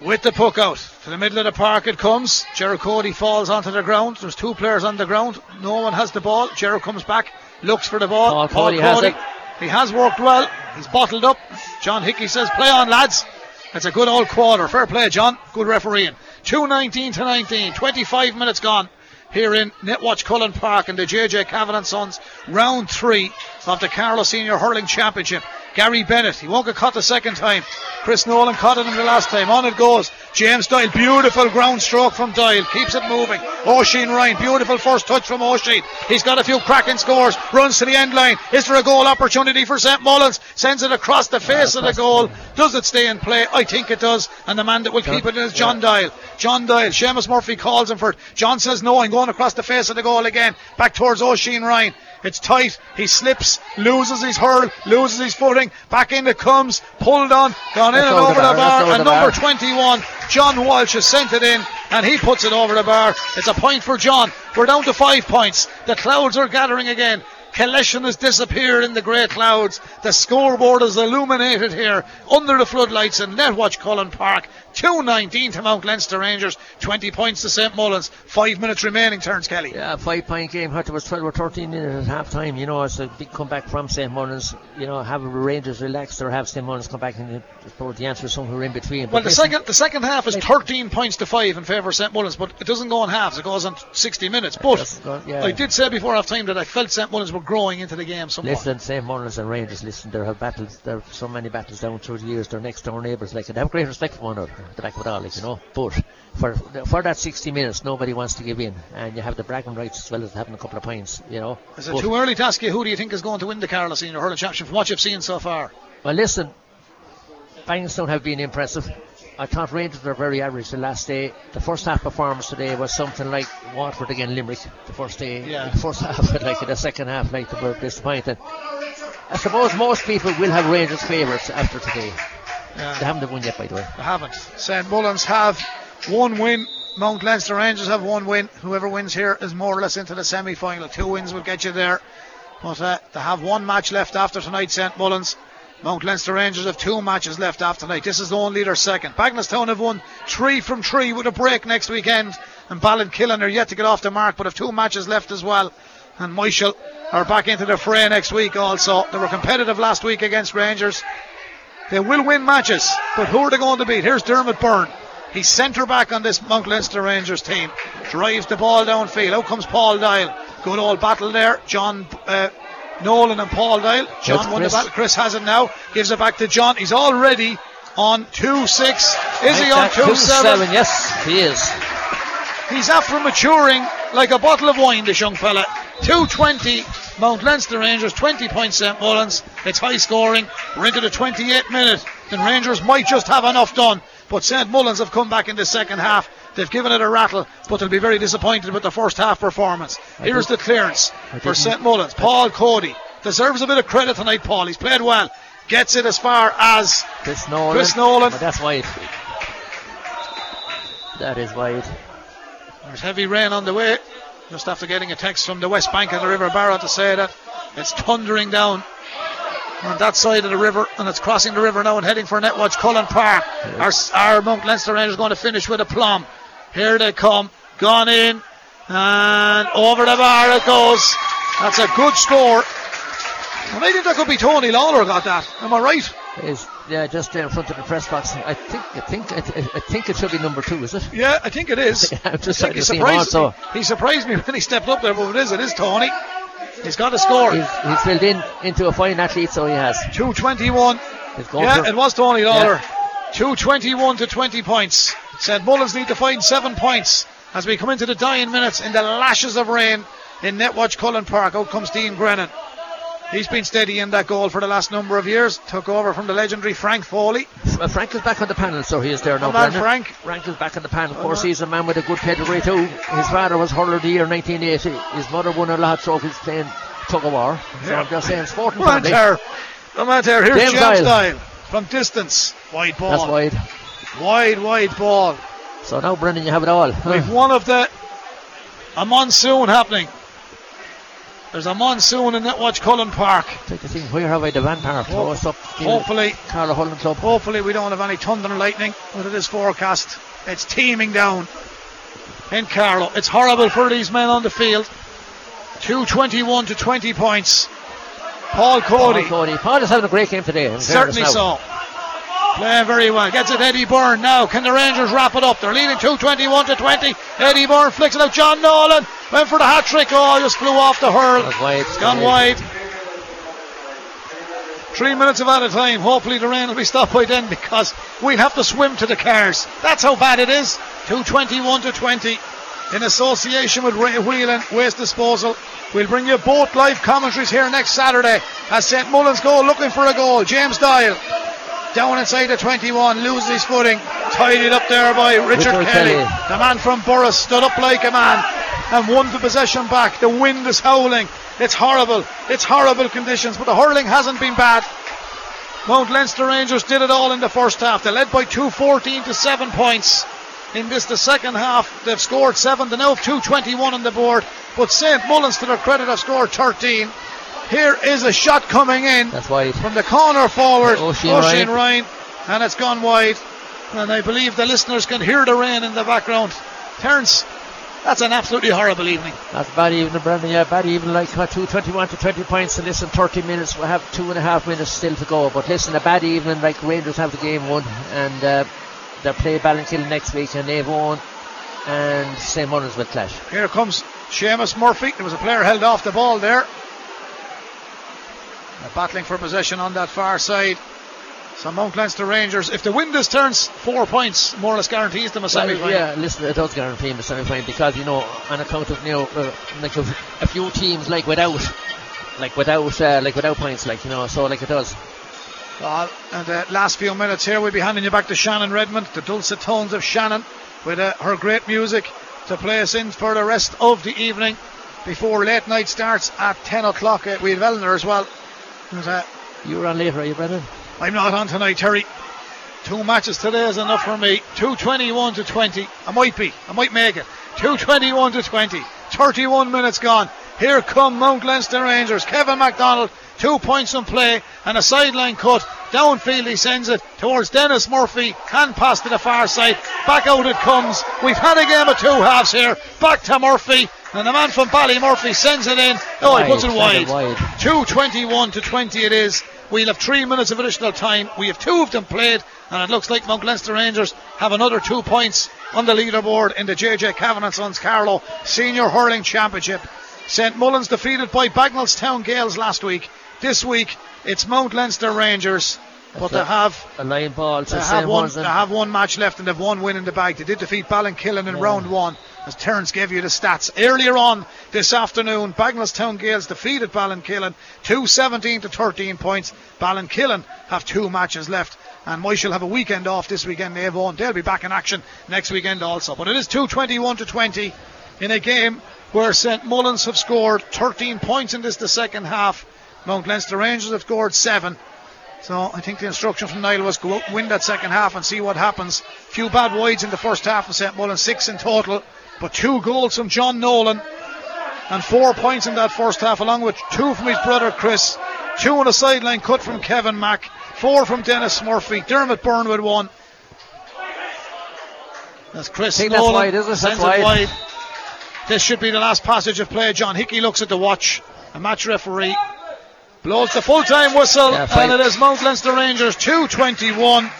with the puck out. To the middle of the park it comes. Gerald Cody falls onto the ground. There's two players on the ground. No one has the ball. Gerald comes back, looks for the ball. Paul Cody has it. He has worked well. He's bottled up. John Hickey says, play on, lads. It's a good old quarter. Fair play, John. Good refereeing. 2.19 to 19. 25 minutes gone here in Netwatch Cullen Park in the JJ Kavanagh and Sons round three of the Carlow Senior Hurling Championship. Gary Bennett, he won't get caught the second time. Chris Nolan caught it him the last time. On it goes. James Doyle, beautiful ground stroke from Doyle, keeps it moving. Oisin Ryan, beautiful first touch from Oisin. He's got a few cracking scores, runs to the end line. Is there a goal opportunity for St. Mullins? Sends it across the face of the goal. Does it stay in play? I think it does. And the man that will keep it is John Doyle. John Doyle, Seamus Murphy calls him for it. John says no, I'm going across the face of the goal again. Back towards Oisin Ryan. It's tight. He slips, loses his hurl, loses his footing. Back in it comes, pulled on, gone in and over the the bar, that's bar. And the number bar. 21, John Walsh has sent it in and he puts it over the bar. It's a point for John. We're down to five points. The clouds are gathering again. Collection has disappeared in the grey clouds. The scoreboard is illuminated here under the floodlights in Netwatch Cullen Park. 2.19 to Mount Leinster Rangers, 20 points to St Mullins. Five minutes remaining, Terence Kelly. Yeah, five point game. It was 12 or 13 minutes at half time. You know, it's a big comeback from St. Mullins. You know, have the Rangers relaxed or have St. Mullins come back and uh, I suppose the answer is somewhere in between. Well, the second the second half is 13 points to five in favour of St Mullins, but it doesn't go in halves. It goes on 60 minutes. But go- yeah. I did say before half time that I felt St Mullins were growing into the game somewhat. Listen, St. Mullins and Rangers, listen, there have battles, there are so many battles down through the years, they're next door neighbours, like, they have great respect for one another, the back of it all, like, you know, but for for that 60 minutes, nobody wants to give in, and you have the bragging rights as well as having a couple of points, you know. Is it But- too early to ask you who do you think is going to win the Carlow Senior Hurling Championship from what you've seen so far? Well, listen, Bagenalstown have been impressive. I thought Rangers were very average the last day. The first half performance today was something like Waterford against Limerick. The first day, Yeah. the first half, but like in the second half, like they were disappointed. I suppose most people will have Rangers favourites after today. They haven't won yet, by the way. they haven't. St Mullins have one win. Mount Leinster Rangers have one win. Whoever wins here is more or less into the semi final. Two wins will get you there. But uh, they have one match left after tonight, St Mullins. Mount Leinster Rangers have two matches left after tonight. This is the only their second. Bagenalstown have won three from three with a break next weekend. And Ballinkillen are yet to get off the mark, but have two matches left as well. And Myshall are back into the fray next week also. They were competitive last week against Rangers. They will win matches, but who are they going to beat? Here's Dermot Byrne. He's centre back on this Mount Leinster Rangers team. Drives the ball downfield. Out comes Paul Doyle. Good old battle there. John uh, Nolan and Paul Doyle. John That's won the Chris. battle. Chris has it now. Gives it back to John. He's already on 2 6. Is he on Like that, 2 7? Yes, he is. He's after maturing like a bottle of wine, this young fella. 220, Mount Leinster Rangers, 20 points St Mullins. It's high scoring. We're into the 28th minute. And Rangers might just have enough done. But St Mullins have come back in the second half. They've given it a rattle, but they'll be very disappointed with the first half performance. Here's the clearance for St Mullins. Paul Cody deserves a bit of credit tonight, Paul. He's played well. Gets it as far as Chris Nolan. Chris Nolan. But that's wide. That is wide. There's heavy rain on the way. Just after getting a text from the west bank of the River Barrow to say that it's thundering down on that side of the river and it's crossing the river now and heading for Netwatch Cullen Park. Our, our Mount Leinster Rangers going to finish with a plum. Here they come. Gone in and over the bar it goes. That's a good score. And I think that could be Tony Lawler got that. Am I right? Is yeah, just there in front of the press box. I think I think I, I think it should be number two, is it? Yeah, I think it is. I'm just I think he to see him surprised, he surprised me when he stepped up there, but it is, it is Tony. He's got a score. He's, he's filled in into a fine athlete, so he has. 221. He's going Yeah, it was Tony Lawler. 221 to 20 points. St. Mullins need to find seven points as we come into the dying minutes in the lashes of rain in Netwatch Cullen Park. Out comes Dean Grennan. He's been steady in that goal for the last number of years. Took over from the legendary Frank Foley. Uh, Frank is back on the panel, so he is there now. On, Frank. Frank is back on the panel. Of course, he's a man with a good pedigree too. His father was hurler of the year 1980. His mother won a lot of trophies playing tug of war. So Yeah. I'm just saying, sporting Come on, there. Come on, there. Here's James. Doyle. From distance. Wide ball. That's wide. Wide, wide ball. So now, Brendan, you have it all. We've one of the a monsoon happening. There's a monsoon in Netwatch Cullen Park. Take the thing. Where have I the van park? Throw us up. Hopefully, Carla Holland Club. hopefully we don't have any thunder and lightning, but it is forecast. It's teeming down in Carlow. It's horrible for these men on the field. 221 to 20 points. Paul Cody. Paul Cody. Paul is having a great game today. in Certainly so. Playing very well. Gets it Eddie Byrne now. Can the Rangers wrap it up? They're leading 221 to 20. Eddie Byrne flicks it out. John Nolan went for the hat trick. Oh, just flew off the hurl. Wide. It's gone wide. Three minutes of added time. Hopefully the rain will be stopped by then because we'll have to swim to the cars. That's how bad it is. 221 to 20 in association with Ray Whelan Waste Disposal. We'll bring you both live commentaries here next Saturday as St. Mullins go looking for a goal. James Doyle down inside the 21, loses his footing. Tidied up there by Richard, Richard Kelly. Kelly. The man from Borris stood up like a man and won the possession back. The wind is howling. It's horrible. It's horrible conditions, but the hurling hasn't been bad. Mount Leinster Rangers did it all in the first half. They led by 214 to 7 points. In this, the second half, they've scored 7. They now have 221 on the board. But St. Mullins, to their credit, have scored 13. Here is a shot coming in That's wide. from the corner forward, Oisin Oisin Ryan. Ryan, and it's gone wide. And I believe the listeners can hear the rain in the background. Terence, that's an absolutely horrible evening. That's bad evening, Brendan. Yeah, bad evening. Like two twenty-one to twenty points, and listen, thirty minutes. We have two and a half minutes still to go. But listen, a bad evening. Like Rangers have the game won, and uh, they play Ballinkill next week, and they've won, and St Mullins will clash. Here comes Seamus Murphy. There was a player held off the ball there. They're battling for possession on that far side. So Mount Leinster Rangers, if the win this turns, four points more or less guarantees them a semi final. yeah, listen, it does guarantee him a semi-final because you know, on account of you know, uh, like a, a few teams like without, like without, uh, like without points, like you know, so like it does. Uh, and the last few minutes here, we'll be handing you back to Shannon Redmond, the dulcet tones of Shannon, with uh, her great music to play us in for the rest of the evening before late night starts at 10 o'clock. Uh, we have Eleanor as well. Who's, uh, You were on later, are you, Brendan? I'm not on tonight, Terry. Two matches today is enough for me. 221 to 20. I might be. I might make it. 221 to 20. 31 minutes gone. Here come Mount Leinster Rangers. Kevin MacDonald, two points in play and a sideline cut. Downfield he sends it towards Dennis Murphy. Can pass to the far side. Back out it comes. We've had a game of two halves here. Back to Murphy. And the man from Ballymurphy sends it in. Oh, he puts it Wide, wide. wide. 221 to 20 it is. We'll have three minutes of additional time. We have two of them played, and it looks like Mount Leinster Rangers have another two points on the leaderboard in the JJ Kavanagh and Sons Carlow Senior Hurling Championship. St Mullins defeated by Bagenalstown Gales last week. This week it's Mount Leinster Rangers, but they have A ball they have one they have one match left and they've one win in the bag. They did defeat Ballinkillen in round one. As Terence gave you the stats earlier on this afternoon, Bagenalstown Gales defeated Ballinkillen 217 to 13 points. Ballinkillen have two matches left. And Myshall have a weekend off this weekend. They've won. They'll be back in action next weekend also. But it is 221 to 20 in a game where St Mullins have scored 13 points in this the second half. Mount Leinster Rangers have scored seven. So I think the instruction from Niall was go out and win that second half and see what happens. Few bad wides in the first half of St Mullins, six in total, but two goals from John Nolan and four points in that first half, along with two from his brother Chris, two on a sideline cut from Kevin Mack, four from Dennis Murphy, Dermot Byrne with one. That's Chris think that's Nolan wide, isn't it? That's wide. wide. This should be the last passage of play. John Hickey looks at the watch. A match referee blows the full time whistle, Yeah, and it is Mount Leinster Rangers 221.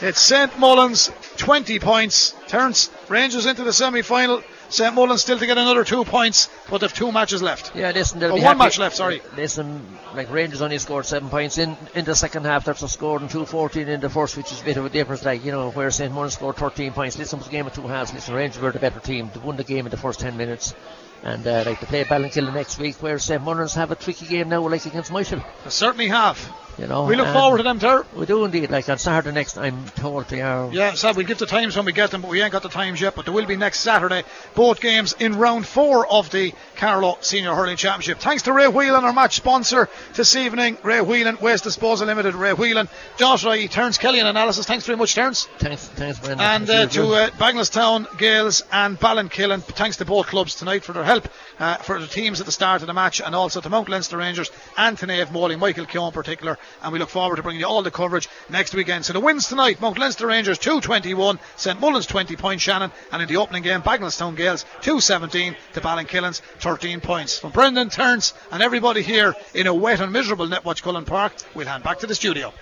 It's St Mullins 20 points. Turns Rangers into the semi final. St Mullins still to get another two points, but they've two matches left. Yeah, listen, they'll Oh, be one happy. match left, sorry. Listen, like Rangers only scored seven points in in the second half. They're scored in 2-14 in the first, which is a bit of a difference. Like you know, where St Mullins scored 13 points. Listen, it was a game of two halves. Listen, Rangers were the better team. They won the game in the first 10 minutes. And uh, like to play Ballinkillen next week, where St Mullins have a tricky game now, like against Myshall. They certainly have. You know, We look forward to them, Ter. We do indeed. Like on Saturday next, I'm told they are. Yeah, so we'll give the times when we get them, but we ain't got the times yet. But there will be next Saturday. Both games in round four of the Carlow Senior Hurling Championship. Thanks to Ray Whelan, our match sponsor this evening. Ray Whelan, Waste Disposal Limited. Ray Whelan, Josh Ray, Terence Kelly, and analysis. Thanks very much, Terence. Thanks, thanks, Brendan. And uh, to uh, Bagenalstown, Gales, and Ballinkillen, thanks to both clubs tonight for their help uh, for the teams at the start of the match, and also to Mount Leinster Rangers and to Naomh Moling Keogh in particular. And we look forward to bringing you all the coverage next weekend. So the wins tonight Mount Leinster Rangers 221, St Mullins 20 points, Shannon, and in the opening game, Bagenalstown Gales 217 to Ballinkillen's 13 points. From Brendan, Terence, and everybody here in a wet and miserable Netwatch Cullen Park, we'll hand back to the studio.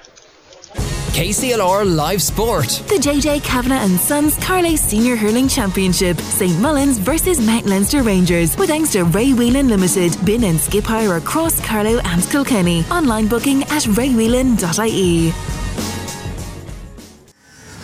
KCLR Live Sport. The JJ Kavanagh and Sons Carlow Senior Hurling Championship. St Mullins versus Mount Leinster Rangers. With to Ray Whelan Limited. Bin and skip hire across Carlow and Kilkenny. Online booking at raywhelan.ie.